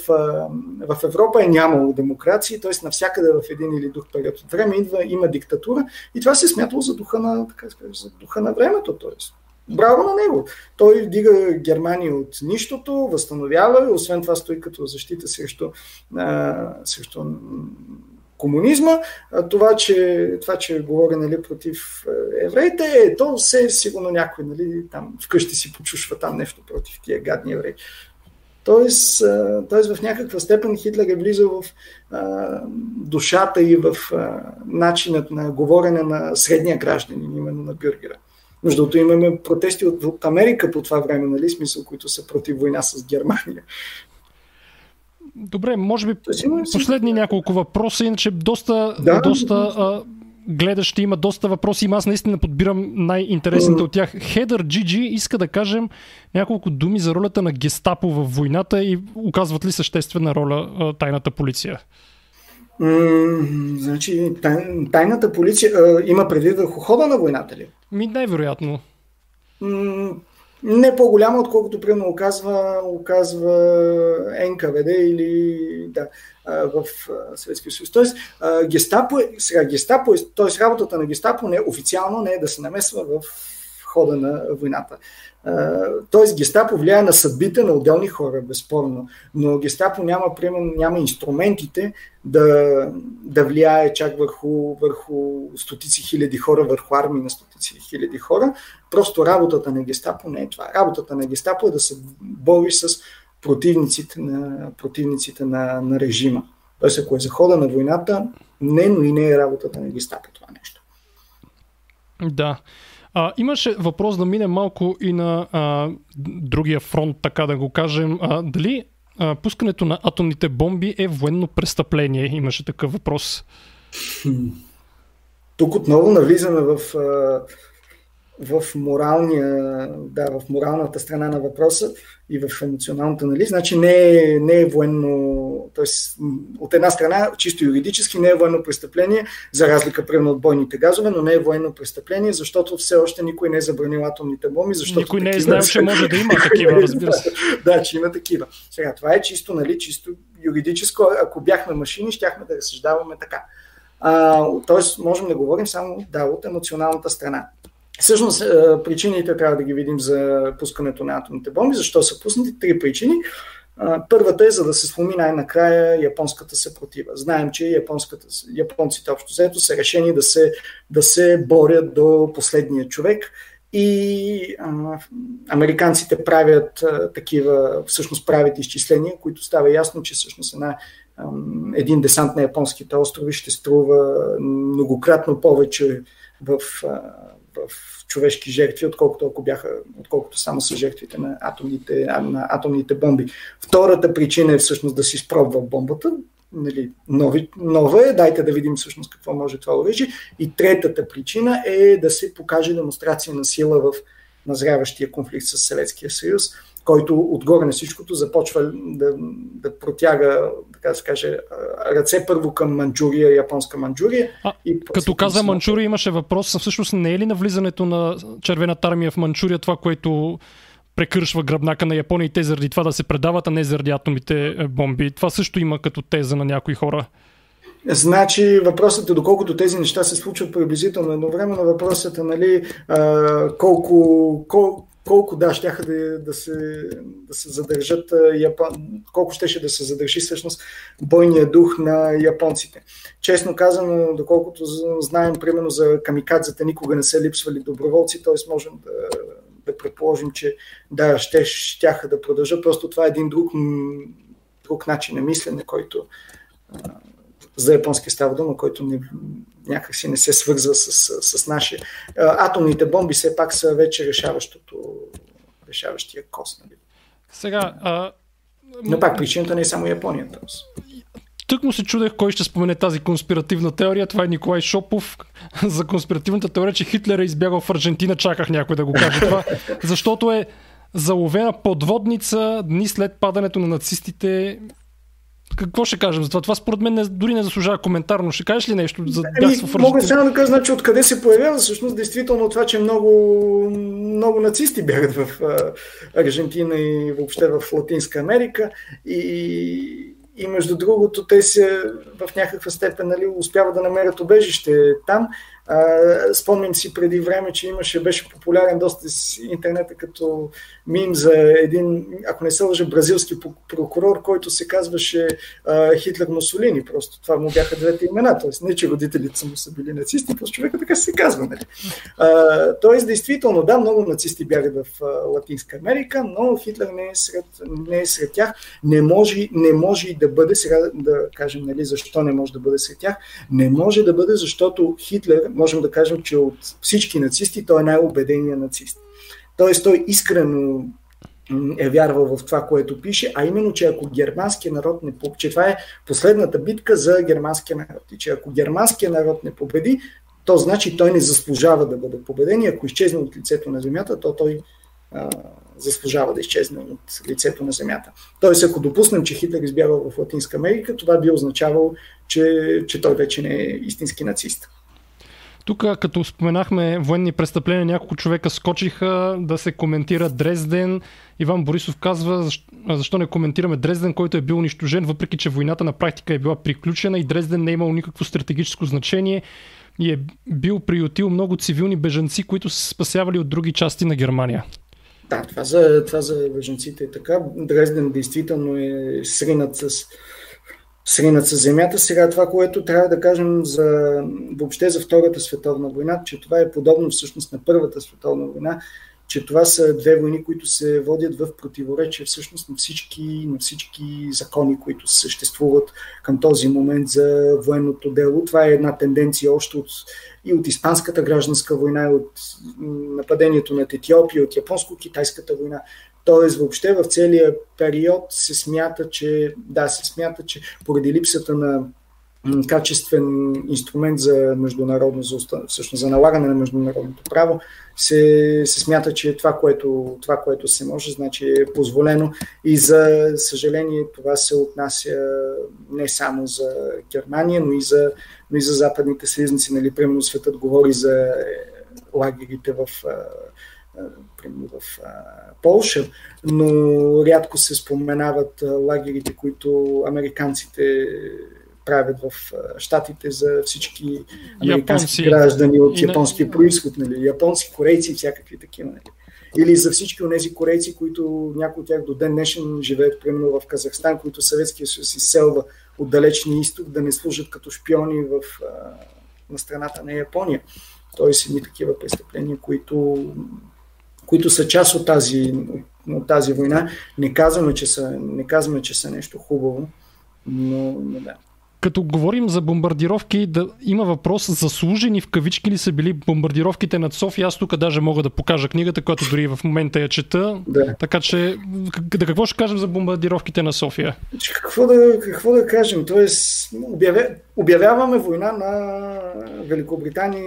в Европа е нямало демокрация, т.е. навсякъде в един или друг период от време идва, има диктатура и това се е смятало за духа на, така за духа на времето. Тоест. Браво на него! Той вдига Германия от нищото, възстановява, освен това стои като защита срещу, а, срещу комунизма. Това, че, това, че говори нали, против евреите, е, то се сигурно някой нали, там вкъщи си почушва там нещо против тия гадни евреи. Тоест, тоест в някаква степен Хитлер е влизал в а, душата и в а, начинът на говорене на средния гражданин, именно на бюргера. Между другото имаме протести от, от Америка по това време, нали, смисъл, които са против война с Германия. Добре, може би последни няколко въпроса, иначе доста, да, доста а, гледащи има доста въпроси. Има аз наистина подбирам най-интересните от тях. Хедър Джиджи иска да кажем няколко думи за ролята на гестапо в войната и оказват ли съществена роля а, тайната полиция? М- значи, тай, тайната полиция а, има предвид върху хода на войната ли? Ми най-вероятно. М- Не по-голяма, отколкото примерно оказва, оказва НКВД или да, в Съветския съюз. Тоест, гестапо, е, сега гестапо, т.е. работата на гестапо не, официално не е да се намесва в хода на войната. Тоест, гестапо влияе на съдбите на отделни хора, безспорно, но гестапо няма, примерно, няма инструментите да, да влияе чак върху, върху стотици хиляди хора, върху армии на стотици хиляди хора. Просто работата на гестапо не е това. Работата на гестапо е да се бори с противниците на, противниците на, на режима. Тоест, ако е за хода на войната, не, но и не е работата на гестапо това нещо. Да. А, имаше въпрос да мине малко и на а, другия фронт, така да го кажем. А, дали а, пускането на атомните бомби е военно престъпление? Имаше такъв въпрос. Тук отново навлизаме в в, моралния, да, в моралната страна на въпроса и в емоционалната анализ. Значи не е, не е военно, т.е. от една страна, чисто юридически не е военно престъпление, за разлика примерно от бойните газове, но не е военно престъпление, защото все още никой не е забранил атомните бомби. Защото никой не е знаел, че може да има *laughs* такива, разбира се. да, че има такива. Сега, това е чисто, нали, чисто юридическо. Ако бяхме машини, щяхме да разсъждаваме така. А, тоест, можем да говорим само да, от емоционалната страна. Всъщност, е, причините трябва да ги видим за пускането на атомните бомби. Защо са пуснати? Три причини. Първата е за да се сломи най-накрая японската съпротива. Знаем, че японците общо взето са решени да се, да се борят до последния човек и а, американците правят а, такива, всъщност правят изчисления, които става ясно, че всъщност една, а, един десант на японските острови ще струва многократно повече в а, в човешки жертви, отколкото ако бяха, отколкото само са жертвите на атомните, на атомните бомби. Втората причина е всъщност да си спробва бомбата, нали, нови, нова е, дайте да видим всъщност какво може това оръжие. И третата причина е да се покаже демонстрация на сила в назряващия конфликт с Съветския съюз, който отгоре на всичкото започва да, да протяга, така да се каже, ръце първо към Манчжурия, японска Манчжурия. А, и като каза Манчжурия, имаше въпрос, всъщност не е ли навлизането на червената армия в Манчжурия това, което прекършва гръбнака на Япония и те заради това да се предават, а не заради атомите бомби. Това също има като теза на някои хора. Значи въпросът е доколкото тези неща се случват приблизително едновременно, въпросът е нали, а, колко, колко колко да, щяха да, да, се, да се задържат Япон... колко щеше да се задържи всъщност бойния дух на японците. Честно казано, доколкото знаем, примерно за камикадзата никога не са липсвали доброволци, т.е. можем да, да предположим, че да, ще, щяха да продължат. Просто това е един друг, друг начин на мислене, който за японски става дума, който не, някакси не се свързва с, с, с нашия. Атомните бомби все пак са вече решаващото, решаващия кос. Нали? Сега. А... Но пак причината не е само Япония. Тук му се чудех кой ще спомене тази конспиративна теория. Това е Николай Шопов *laughs* за конспиративната теория, че Хитлер е избягал в Аржентина. Чаках някой да го каже това. *laughs* Защото е заловена подводница дни след падането на нацистите какво ще кажем за това? Това според мен не, дори не заслужава коментар, но ще кажеш ли нещо за ами, Мога само да кажа, значи, откъде се появява всъщност действително това, че много, много нацисти бягат в а, Аржентина и въобще в Латинска Америка и, и между другото те се в някаква степен нали, успяват да намерят убежище там. Спомням си преди време, че имаше, беше популярен доста с интернета като мим за един, ако не се лъжа, бразилски прокурор, който се казваше Хитлер Мусолини. Просто това му бяха двете имена. Тоест, не, че родителите му са били нацисти, просто човека така се казва. Нали? Тоест, действително, да, много нацисти бягат в Латинска Америка, но Хитлер не е сред, не е сред тях. Не може, не може и да бъде, сега да кажем, нали, защо не може да бъде сред тях. Не може да бъде, защото Хитлер можем да кажем, че от всички нацисти той е най-убедения нацист. Тоест той искрено е вярвал в това, което пише, а именно, че ако германския народ не победи, че това е последната битка за германския народ и че ако германския народ не победи, то значи той не заслужава да бъде победен и ако изчезне от лицето на земята, то той а, заслужава да изчезне от лицето на земята. Тоест, ако допуснем, че Хитлер избягал в Латинска Америка, това би означавало, че, че той вече не е истински нацист. Тук, като споменахме военни престъпления, няколко човека скочиха да се коментира Дрезден. Иван Борисов казва, защо, защо не коментираме Дрезден, който е бил унищожен, въпреки че войната на практика е била приключена и Дрезден не е имал никакво стратегическо значение и е бил приютил много цивилни бежанци, които са спасявали от други части на Германия. Да, това за, това за бежанците е така. Дрезден действително е сринат с сринат с земята. Сега това, което трябва да кажем за, въобще за Втората световна война, че това е подобно всъщност на Първата световна война, че това са две войни, които се водят в противоречие всъщност на всички, на всички закони, които съществуват към този момент за военното дело. Това е една тенденция още от, и от Испанската гражданска война, и от нападението на Етиопия, от Японско-китайската война. Тоест, въобще в целия период се смята, че, да, се смята, че поради липсата на качествен инструмент за международно, за, всъщност за налагане на международното право, се, се смята, че това което, това, което се може, значи е позволено и за съжаление това се отнася не само за Германия, но и за, но и за западните съюзници. Нали, примерно светът говори за лагерите в примерно в Полша, но рядко се споменават лагерите, които американците правят в Штатите за всички американски Японци. граждани от японски происход, нали? японци, корейци и всякакви такива. Нали? Или за всички от тези корейци, които някои от тях до ден днешен живеят, примерно в Казахстан, които Съветския съюз изселва от далечния изток, да не служат като шпиони в, на страната на Япония. Тоест едни такива престъпления, които които са част от тази, от тази война. Не казваме, че са, не казваме, че са нещо хубаво, но, но да като говорим за бомбардировки, да има въпрос заслужени в кавички ли са били бомбардировките над София. Аз тук даже мога да покажа книгата, която дори в момента я чета. Да. Така че, да какво ще кажем за бомбардировките на София? Какво да, какво да кажем? Тоест, обявя, обявяваме война на Великобритания.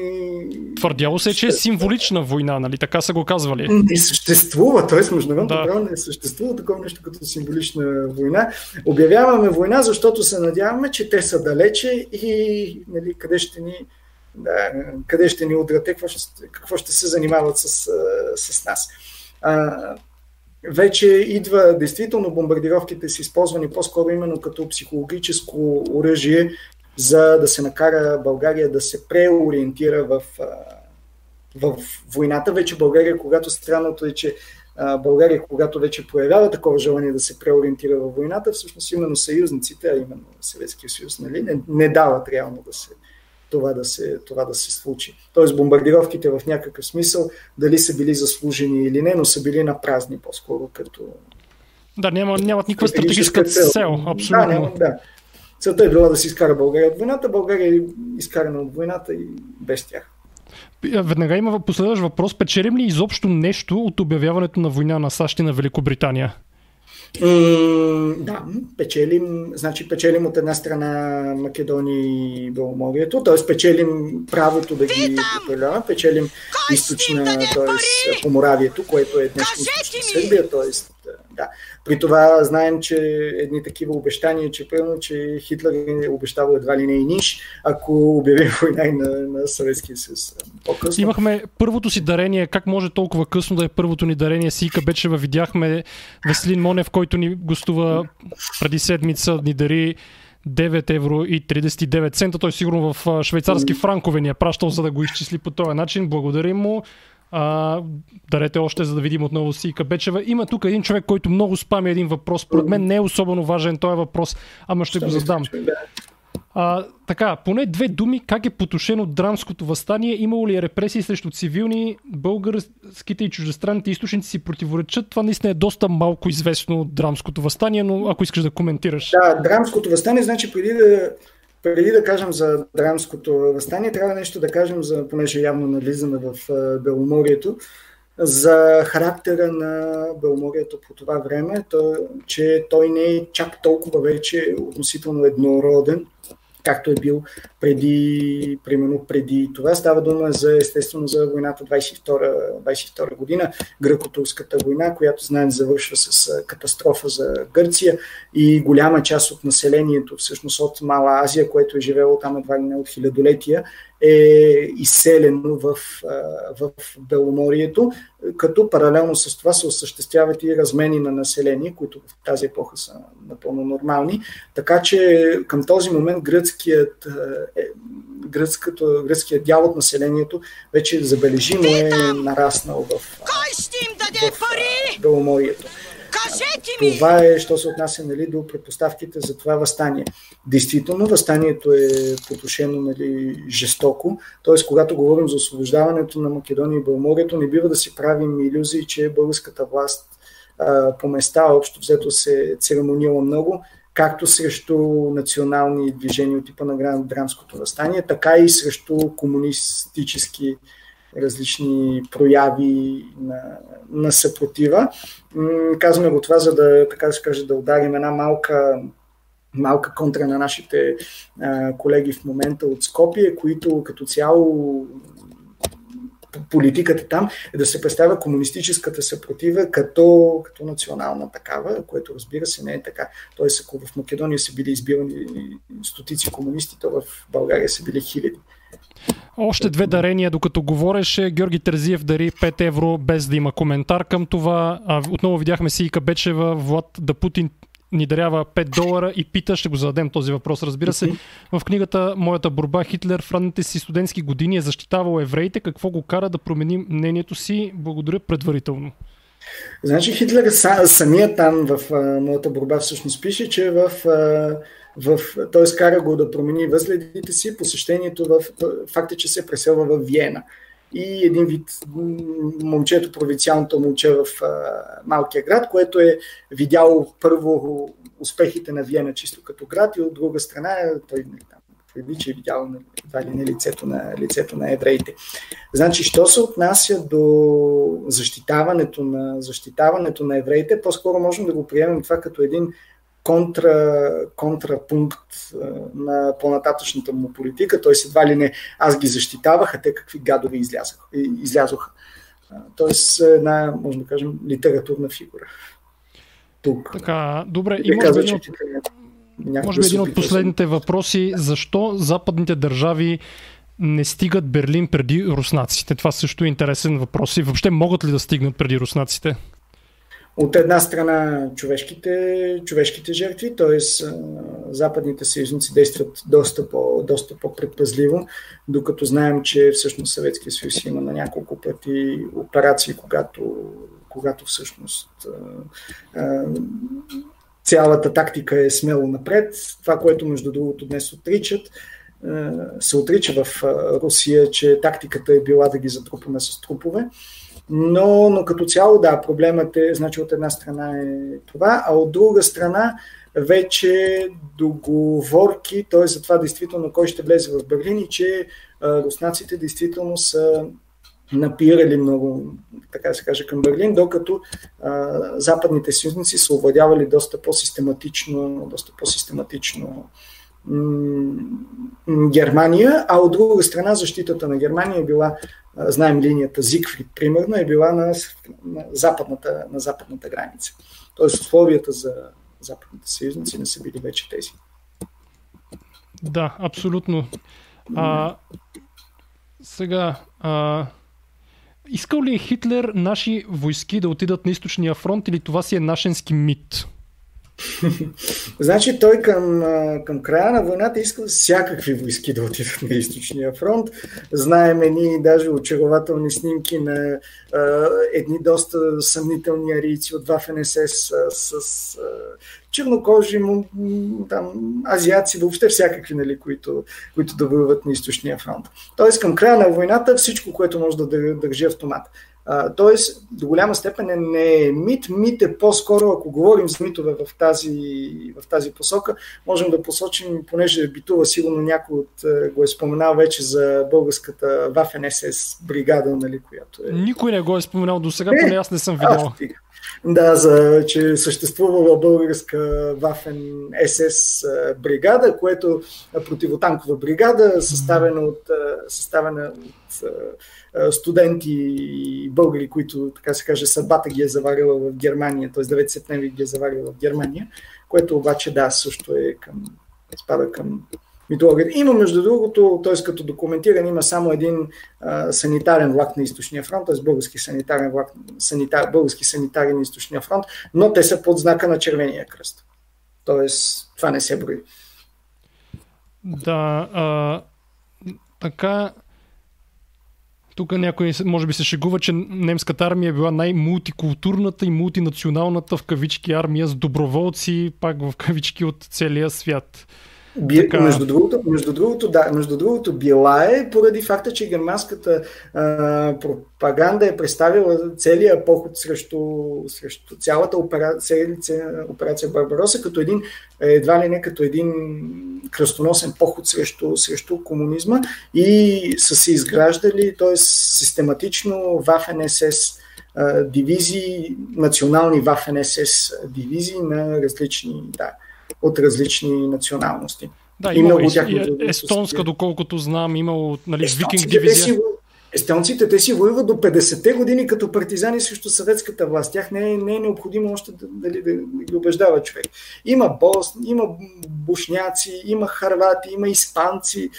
Твърдяло се, че е символична война, нали? Така са го казвали. Не съществува, т.е. международното да. право не съществува такова нещо като символична война. Обявяваме война, защото се надяваме, че те са далече и нали, къде ще ни да, къде ще ни удрате, какво ще, какво ще се занимават с, с нас. А, вече идва, действително бомбардировките са използвани по-скоро именно като психологическо оръжие, за да се накара България да се преориентира в, в войната. Вече България, когато странното е, че България, когато вече проявява такова желание да се преориентира във войната, всъщност именно съюзниците, а именно Съветския съюз, нали, не, не дават реално да се, това, да се, това да се случи. Тоест бомбардировките в някакъв смисъл, дали са били заслужени или не, но са били на празни по-скоро като... Да, няма, нямат никаква стратегическа цел. цел абсолютно. Да, няма, да. Целта е била да се изкара България от войната. България е изкарана от войната и без тях. Веднага има последващ въпрос. Печелим ли изобщо нещо от обявяването на война на САЩ и на Великобритания? Mm, да, печелим, значи печелим от една страна Македония и Беломорието, т.е. печелим правото да ги управляваме, печелим източна, т.е. Поморавието, което е източна Сърбия, т.е. да. При това знаем, че едни такива обещания, че пълно, че Хитлер е обещавал едва ли не и ниш, ако обяви война на, на Съветския съюз по-късно. Имахме първото си дарение, как може толкова късно да е първото ни дарение? Сика Бечева видяхме Веселин Монев, който ни гостува преди седмица, ни дари 9 евро и 39 цента. Той сигурно в швейцарски франкове ни е пращал, за да го изчисли по този начин. Благодарим му. А, дарете още, за да видим отново си Кабечева. Има тук един човек, който много спами един въпрос. Според мен не е особено важен този въпрос, ама ще го задам. А, така, поне две думи, как е потушено драмското възстание? Имало ли е репресии срещу цивилни? Българските и чуждестранните източници си противоречат. Това наистина е доста малко известно от драмското възстание, но ако искаш да коментираш. Да, драмското възстание, значи преди да преди да кажем за драмското възстание, трябва нещо да кажем, за, понеже явно навлизаме в Беломорието, за характера на Беломорието по това време, то, че той не е чак толкова вече относително еднороден, както е бил преди, примерно преди това. Става дума за, естествено, за войната 22, 22 година, гръко-турската война, която знаем завършва с катастрофа за Гърция и голяма част от населението, всъщност от Мала Азия, което е живело там едва ли не от хилядолетия, е изселено в, в Беломорието, като паралелно с това се осъществяват и размени на население, които в тази епоха са напълно нормални. Така че към този момент гръцкият, е, гръцкото, гръцкият дял от населението вече забележимо е нараснал в, в Беломорието. Кажете ми! Това е, що се отнася нали, до предпоставките за това възстание. Действително, възстанието е потушено нали, жестоко. Т.е. когато говорим за освобождаването на Македония и Бълморието, не бива да си правим иллюзии, че българската власт а, по места общо взето се церемонила много, както срещу национални движения от типа на Драмското възстание, така и срещу комунистически различни прояви на, на съпротива. Казваме го това, за да, така да се каже, да ударим една малка малка контра на нашите а, колеги в момента от Скопие, които като цяло политиката там е да се представя комунистическата съпротива като, като национална такава, което разбира се не е така. Тоест, ако в Македония са били избирани стотици комунисти, то в България са били хиляди. Още две дарения, докато говореше. Георги Терзиев дари 5 евро, без да има коментар към това. А, отново видяхме си Ика Бечева, Влад да Путин ни дарява 5 долара и пита, ще го зададем този въпрос, разбира се. В книгата Моята борба Хитлер в ранните си студентски години е защитавал евреите. Какво го кара да промени мнението си? Благодаря предварително. Значи Хитлер самия там в а, моята борба всъщност пише, че в а, в, т.е. кара го да промени възгледите си, посещението в факта, че се преселва в Виена. И един вид момчето, провинциалното момче в а, малкия град, което е видяло първо успехите на Виена чисто като град и от друга страна той там, твърди, че е видял едва ли не лицето на, лицето на евреите. Значи, що се отнася до защитаването на, защитаването на евреите, по-скоро можем да го приемем това като един контра, контрапункт на по-нататъчната му политика. Той едва ли не аз ги защитавах, а те какви гадове излязоха. Тоест една, може да кажем, литературна фигура. Тук. Така, добре. И може би един, от, може би един от последните въпроси. Защо западните държави не стигат Берлин преди руснаците? Това също е интересен въпрос. И въобще могат ли да стигнат преди руснаците? От една страна човешките, човешките жертви, т.е. западните съюзници действат доста, по, доста по-предпазливо, докато знаем, че всъщност Съветския съюз има на няколко пъти операции, когато, когато всъщност цялата тактика е смело напред. Това, което между другото днес отричат, се отрича в Русия, че тактиката е била да ги затрупаме с трупове. Но, но като цяло, да, проблемът е, значи от една страна е това, а от друга страна вече договорки, т.е. за това действително кой ще влезе в Берлин и че а, руснаците действително са напирали много, така да се каже, към Берлин, докато а, западните съюзници са овладявали доста по-систематично, доста по-систематично Германия, а от друга страна защитата на Германия е била, знаем линията Зигфрид, примерно, е била на, на, западната, на западната граница. Тоест условията за западните съюзници не са били вече тези. Да, абсолютно. А, сега, а, искал ли е Хитлер наши войски да отидат на източния фронт или това си е нашенски мит? *laughs* значи той към, към края на войната иска всякакви войски да отидат на източния фронт. Знаеме ни даже очарователни снимки на а, едни доста съмнителни арийци от Вафен с, с а, чернокожи, там, азиаци, въобще всякакви, нали, които, които да воюват на източния фронт. Тоест към края на войната всичко, което може да държи автомат. Тоест, до голяма степен е, не е мит. Мит е по-скоро, ако говорим за митове в тази, в тази посока, можем да посочим, понеже битува сигурно някой от е, го е споменал вече за българската Waffen SS бригада, нали, която е... Никой не го е споменал до сега, поне аз не съм видял. Да, за, че съществувала българска Waffen SS бригада, което противотанкова бригада, съставена от, съставена от студенти и българи, които, така се каже, съдбата ги е заварила в Германия, т.е. 9 септември ги е заварила в Германия, което обаче, да, също е към, спада към митологията. Има, между другото, т.е. като документиран, има само един а, санитарен влак на източния фронт, т.е. български санитарен влак, санитар, български санитари на източния фронт, но те са под знака на червения кръст. Тоест, това не се брои. Да, а, така, тук някой може би се шегува, че немската армия е била най-мултикултурната и мултинационалната в кавички армия с доброволци, пак в кавички от целия свят. Би, така... между, другото, между, другото, да, между другото, била е поради факта, че германската а, пропаганда е представила целият поход срещу, срещу цялата операция, операция Барбароса като един, едва ли не като един кръстоносен поход срещу, срещу комунизма и са се изграждали, т.е. систематично в НСС дивизии, национални в НСС дивизии на различни, да, от различни националности. Да, и много и, и, естонска, доколкото знам, имало нали, викинг дивизия. Естонците, те си воюват до 50-те години като партизани срещу съветската власт. Тях не е, не е необходимо още да, дали, да, да ги убеждава човек. Има бос, има бушняци, има харвати, има испанци.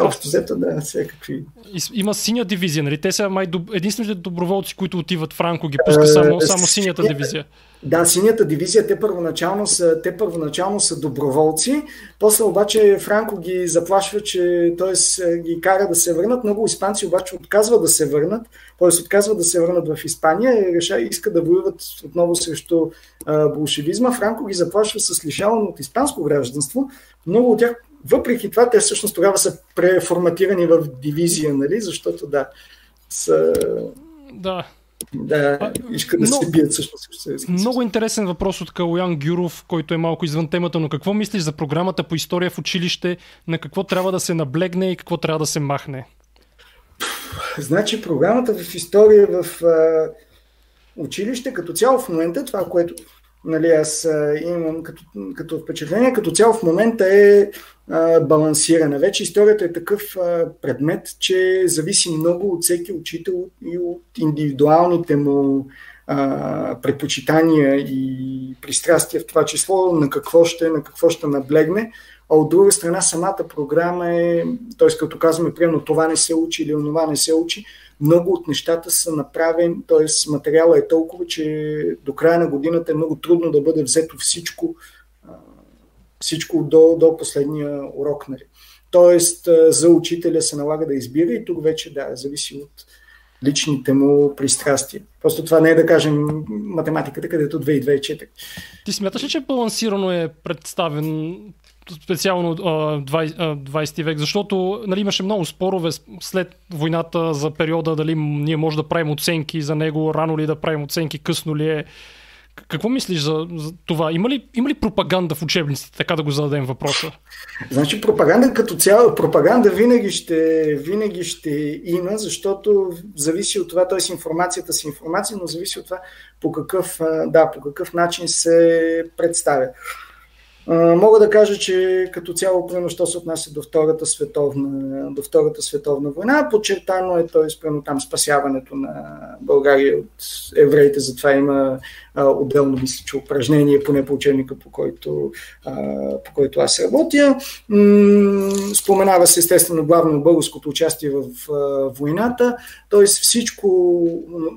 Общо взето, да, всякакви. Има синя дивизия, нали? Те са май единствените доброволци, които отиват Франко, ги пуска само, е, само синята дивизия. Да, синята дивизия, те първоначално са, те първоначално са доброволци, после обаче Франко ги заплашва, че т.е. ги кара да се върнат. Много испанци обаче отказват да се върнат, т.е. отказват да се върнат в Испания и реша, иска да воюват отново срещу а, болшевизма. Франко ги заплашва с лишаване от испанско гражданство. Много от тях, въпреки това, те всъщност тогава са преформатирани в дивизия, нали? защото да, са... Да, да, иска да се бият всъщност. Много интересен въпрос от Калоян Гюров, който е малко извън темата, но какво мислиш за програмата по история в училище, на какво трябва да се наблегне и какво трябва да се махне? Значи програмата в история в а, училище като цяло в момента, това, което нали, аз а, имам като, като впечатление, като цяло в момента е а, балансирана. Вече историята е такъв предмет, че зависи много от всеки учител и от индивидуалните му предпочитания и пристрастия в това число, на какво ще, на какво ще наблегне. А от друга страна, самата програма е, т.е. като казваме, примерно това не се учи или това не се учи, много от нещата са направени, т.е. материала е толкова, че до края на годината е много трудно да бъде взето всичко, всичко до, до последния урок. Нали. Тоест, за учителя се налага да избира и тук вече да, зависи от личните му пристрастия. Просто това не е да кажем математиката, където 2 и 2 е 4. Ти смяташ ли, че балансирано е представен специално 20, 20 век, защото нали, имаше много спорове след войната за периода, дали ние може да правим оценки за него, рано ли да правим оценки, късно ли е. Какво мислиш за, за това? Има ли, има ли пропаганда в учебниците, така да го зададем въпроса? Значи пропаганда като цяло, пропаганда винаги ще, винаги ще има, защото зависи от това, т.е. информацията си информация, но зависи от това по какъв, да, по какъв начин се представя. Мога да кажа, че като цяло, примерно, що се отнася до Втората световна, до Втората световна война, подчертано е, т.е. примерно там спасяването на България от евреите, затова има а, отделно, мисля, че упражнение, поне по учебника, по който, а, по който аз работя. Споменава се естествено главно българското участие в а, войната, т.е. Всичко,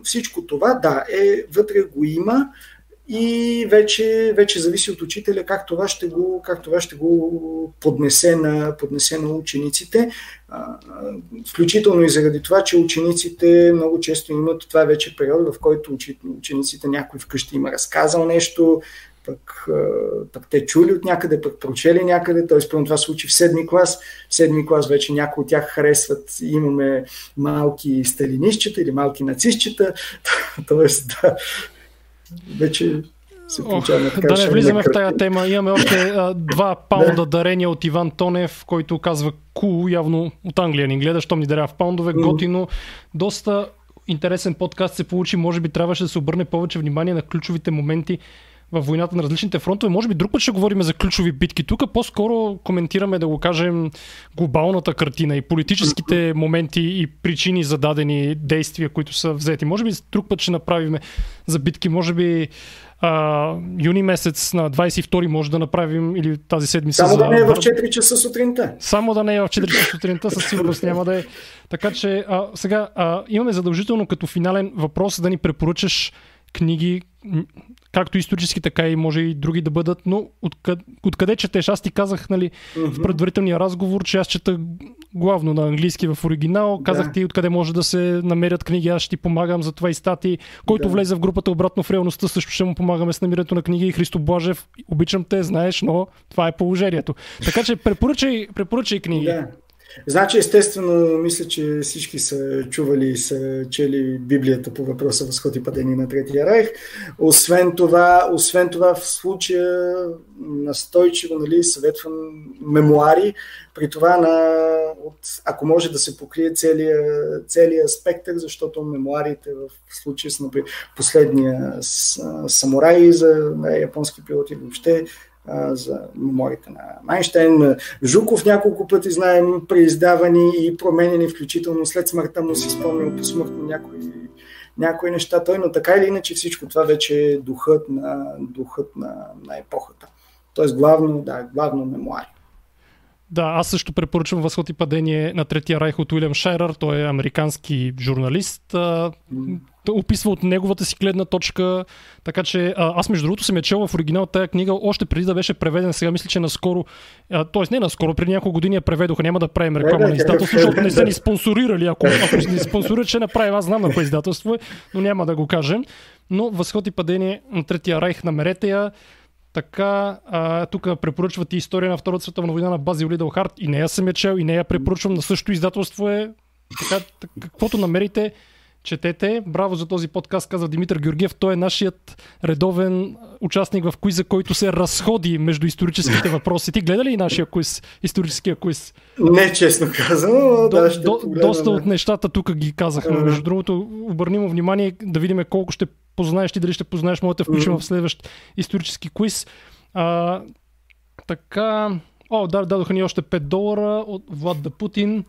всичко това, да, е, вътре го има, и вече, вече зависи от учителя как това ще го, как това ще го поднесе, на, поднесе на учениците. Включително и заради това, че учениците много често имат, това е вече период, в който учениците някой вкъщи има разказал нещо, пък, пък те чули от някъде, пък прочели някъде, т.е. това се случи в седми клас. В седми клас вече някои от тях харесват, имаме малки сталинистчета или малки нацистчета, *laughs* т.е. да, вече се получава така. Да не влизаме в тая тема. Имаме още а, два *laughs* паунда дарения от Иван Тонев, който казва кул, явно от Англия ни гледа, щом ни даря в паундове, mm. готино. Доста интересен подкаст се получи. Може би трябваше да се обърне повече внимание на ключовите моменти във войната на различните фронтове. Може би друг път ще говорим за ключови битки. Тук по-скоро коментираме, да го кажем, глобалната картина и политическите моменти и причини за дадени действия, които са взети. Може би друг път ще направим за битки. Може би а, юни месец на 22 може да направим или тази седмица. Само за... да не е в 4 часа сутринта. Само да не е в 4 часа сутринта, със сигурност няма да е. Така че а, сега а, имаме задължително като финален въпрос да ни препоръчаш книги, както исторически, така и може и други да бъдат, но откъде, откъде четеш? Аз ти казах нали, mm-hmm. в предварителния разговор, че аз чета главно на английски в оригинал. Казах да. ти откъде може да се намерят книги, аз ще ти помагам за това и стати. Който да. влезе в групата обратно в реалността, също ще му помагаме с намирането на книги. Христо Блажев, обичам те, знаеш, но това е положението. Така че препоръчай, препоръчай книги. Да. Значи, естествено, мисля, че всички са чували и са чели Библията по въпроса възход и падение на Третия райх. Освен това, освен това в случая настойчиво нали, съветвам мемуари, при това на, от, ако може да се покрие целият целия спектър, защото мемуарите в случая са например, последния самурай за японски пилоти въобще за меморите на Майнштейн. Жуков няколко пъти знаем преиздавани и променени, включително след смъртта му си спомнил посмъртно някои, някои неща. Той, но така или иначе всичко това вече е духът на, духът на, на епохата. Тоест главно, да, главно мемуари. Да, аз също препоръчвам Възход и падение на Третия райх от Уилям Шайрър. Той е американски журналист. Mm. Описва от неговата си гледна точка. Така че аз между другото съм я чел в оригинал тази книга още преди да беше преведена. Сега мисля, че наскоро, т.е. не наскоро, преди няколко години я преведоха. Няма да правим реклама на издателство, защото не са ни *laughs* спонсорирали. Ако, ако ни спонсорират, ще направим. Аз знам на кое издателство е, но няма да го кажем. Но Възход и падение на Третия райх, намерете я. Така, а, тук препоръчвате история на Втората световна война на Базил Лидъл Харт. И нея съм я чел, и нея препоръчвам на същото издателство е. Така, каквото намерите, четете. Браво за този подкаст, каза Димитър Георгиев. Той е нашият редовен участник в куиза, който се разходи между историческите въпроси. Ти гледа ли нашия куиз, историческия куиз? Не, честно казано. До, да, ще до, доста от нещата тук ги казахме. Между другото, обърни му внимание да видим колко ще познаеш ти, дали ще познаеш, моята включим mm-hmm. в следващ исторически квиз. А, така, о, да, дадоха ни още 5 долара от Влад да Путин.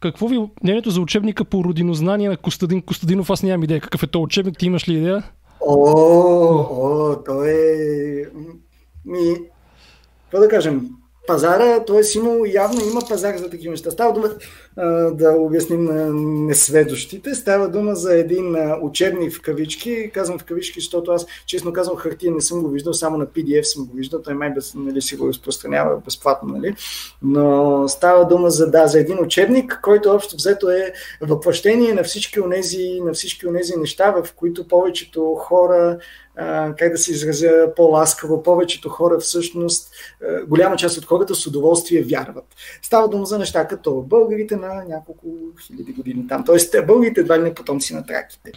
Какво ви мнението за учебника по родинознание на Костадин Костадинов? Аз нямам идея какъв е то учебник. Ти имаш ли идея? О, о, той е... Ми, какво да кажем, пазара, т.е. има, явно има пазар за такива неща. Става дума да обясним на несведощите. Става дума за един учебник в кавички. Казвам в кавички, защото аз, честно казвам, хартия не съм го виждал, само на PDF съм го виждал. Той май без, нали, си го разпространява безплатно. Нали? Но става дума за, да, за един учебник, който общо взето е въплъщение на всички онези, на всички онези неща, в които повечето хора как да се изразя по-ласкаво, повечето хора всъщност, голяма част от хората с удоволствие вярват. Става дума за неща като българите на няколко хиляди години там, т.е. българите едва ли не потомци на траките.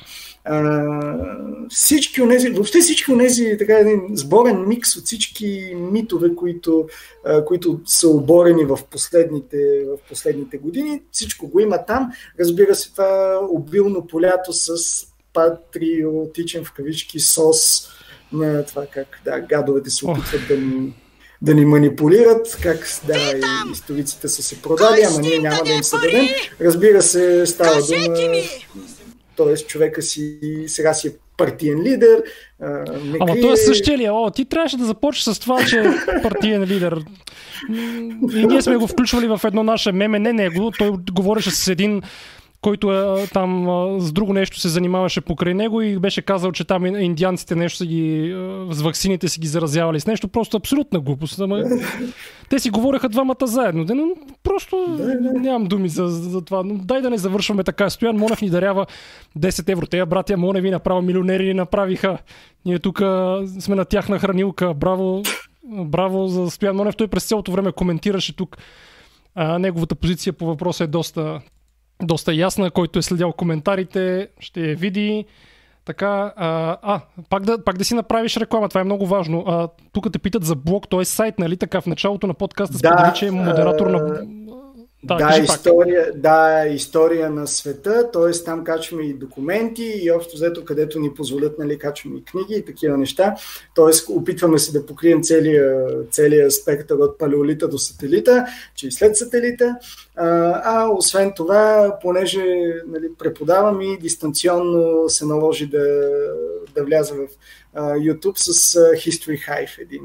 Всички онези, въобще всички онези, така един сборен микс от всички митове, които, които са оборени в последните, в последните години, всичко го има там. Разбира се, това обилно полято с патриотичен в кавички сос на това как да, гадовете се опитват да ни, да ни манипулират, как да, историците са се продали, ама ние няма да им се дадем. Разбира се, става дума, т.е. човека си сега си е партиен лидер. Не Ама крие... той е същия ли? О, ти трябваше да започнеш с това, че е партиен лидер. И ние сме го включвали в едно наше меме, не него. Той говореше с един който е, там с друго нещо се занимаваше покрай него и беше казал, че там индианците нещо са ги, с ваксините си ги заразявали с нещо. Просто абсолютна глупост. Ама, те си говореха двамата заедно. Но просто нямам думи за, за това. Но дай да не завършваме така. Стоян Монев ни дарява 10 евро. Те братя Моневи направо милионери ни направиха. Ние тук сме на тяхна хранилка. Браво, браво за Стоян Монев. Той през цялото време коментираше тук а, неговата позиция по въпроса е доста доста ясна. Който е следял коментарите, ще я види. Така, а, а пак, да, пак да си направиш реклама, това е много важно. А, тук те питат за блог, т.е. сайт, нали така? В началото на подкаста да, сподели, че е модератор на Да, да, история, да, история на света, т.е. там качваме и документи и общо взето, където ни позволят, нали, качваме и книги и такива неща. Т.е. опитваме се да покрием целия, целия спектър от палеолита до сателита, че и след сателита. А, освен това, понеже нали, преподавам и дистанционно се наложи да, да вляза в YouTube с History Hive, един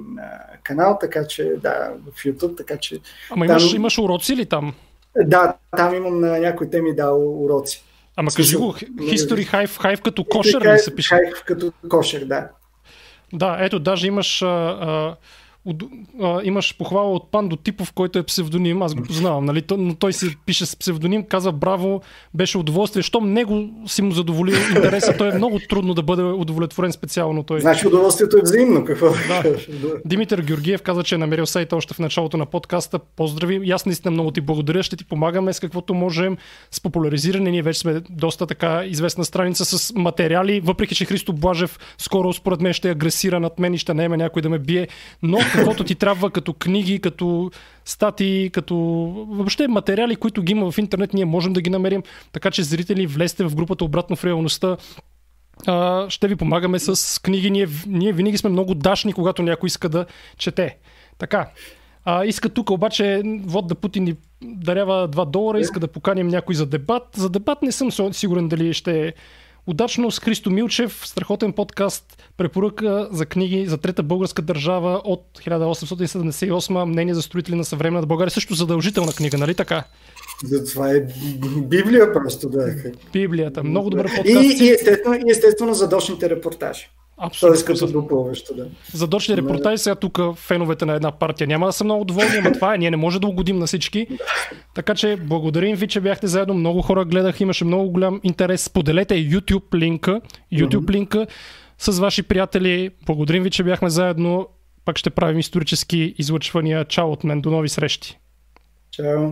канал, така че да, в YouTube, така че... Ама имаш, там... имаш уроци ли там? Да, там имам на някои теми да уроци. Ама кажи го, History Hive, Hive като кошер ли се пише? Hive като кошер, да. Да, ето, даже имаш а, а, а, имаш похвала от Пандо Типов, който е псевдоним, аз го познавам, нали? но той се пише с псевдоним, каза браво, беше удоволствие. Щом него си му задоволил интереса, той е много трудно да бъде удовлетворен специално. Той. Значи удоволствието е взаимно. Какво? Да. Димитър Георгиев каза, че е намерил сайта още в началото на подкаста. Поздрави. И аз наистина много ти благодаря. Ще ти помагаме с каквото можем с популяризиране. Ние вече сме доста така известна страница с материали, въпреки че Христо Блажев скоро според мен ще агресира над мен и ще наеме някой да ме бие. Но каквото ти трябва като книги, като статии, като въобще материали, които ги има в интернет, ние можем да ги намерим. Така че зрители, влезте в групата обратно в реалността. А, ще ви помагаме с книги. Ние, ние винаги сме много дашни, когато някой иска да чете. Така. А, иска тук обаче Вод да Путин ни дарява 2 долара, иска да поканим някой за дебат. За дебат не съм сигурен дали ще Удачно с Христо Милчев, страхотен подкаст, препоръка за книги за трета българска държава от 1878, мнение за строители на съвременната България. Също задължителна книга, нали така? За това е Библия просто, да. Библията. Много добър подкаст. И, и, естествено, и естествено задочните репортажи. Абсолютно. Тоест като допълващо, да. Задочни репортажи, сега тук феновете на една партия няма да са много доволни, но това е, ние не може да угодим на всички. Така че благодарим ви, че бяхте заедно. Много хора гледах, имаше много голям интерес. Споделете YouTube линка, YouTube линка с ваши приятели. Благодарим ви, че бяхме заедно. Пак ще правим исторически излъчвания. Чао от мен. До нови срещи. Чао.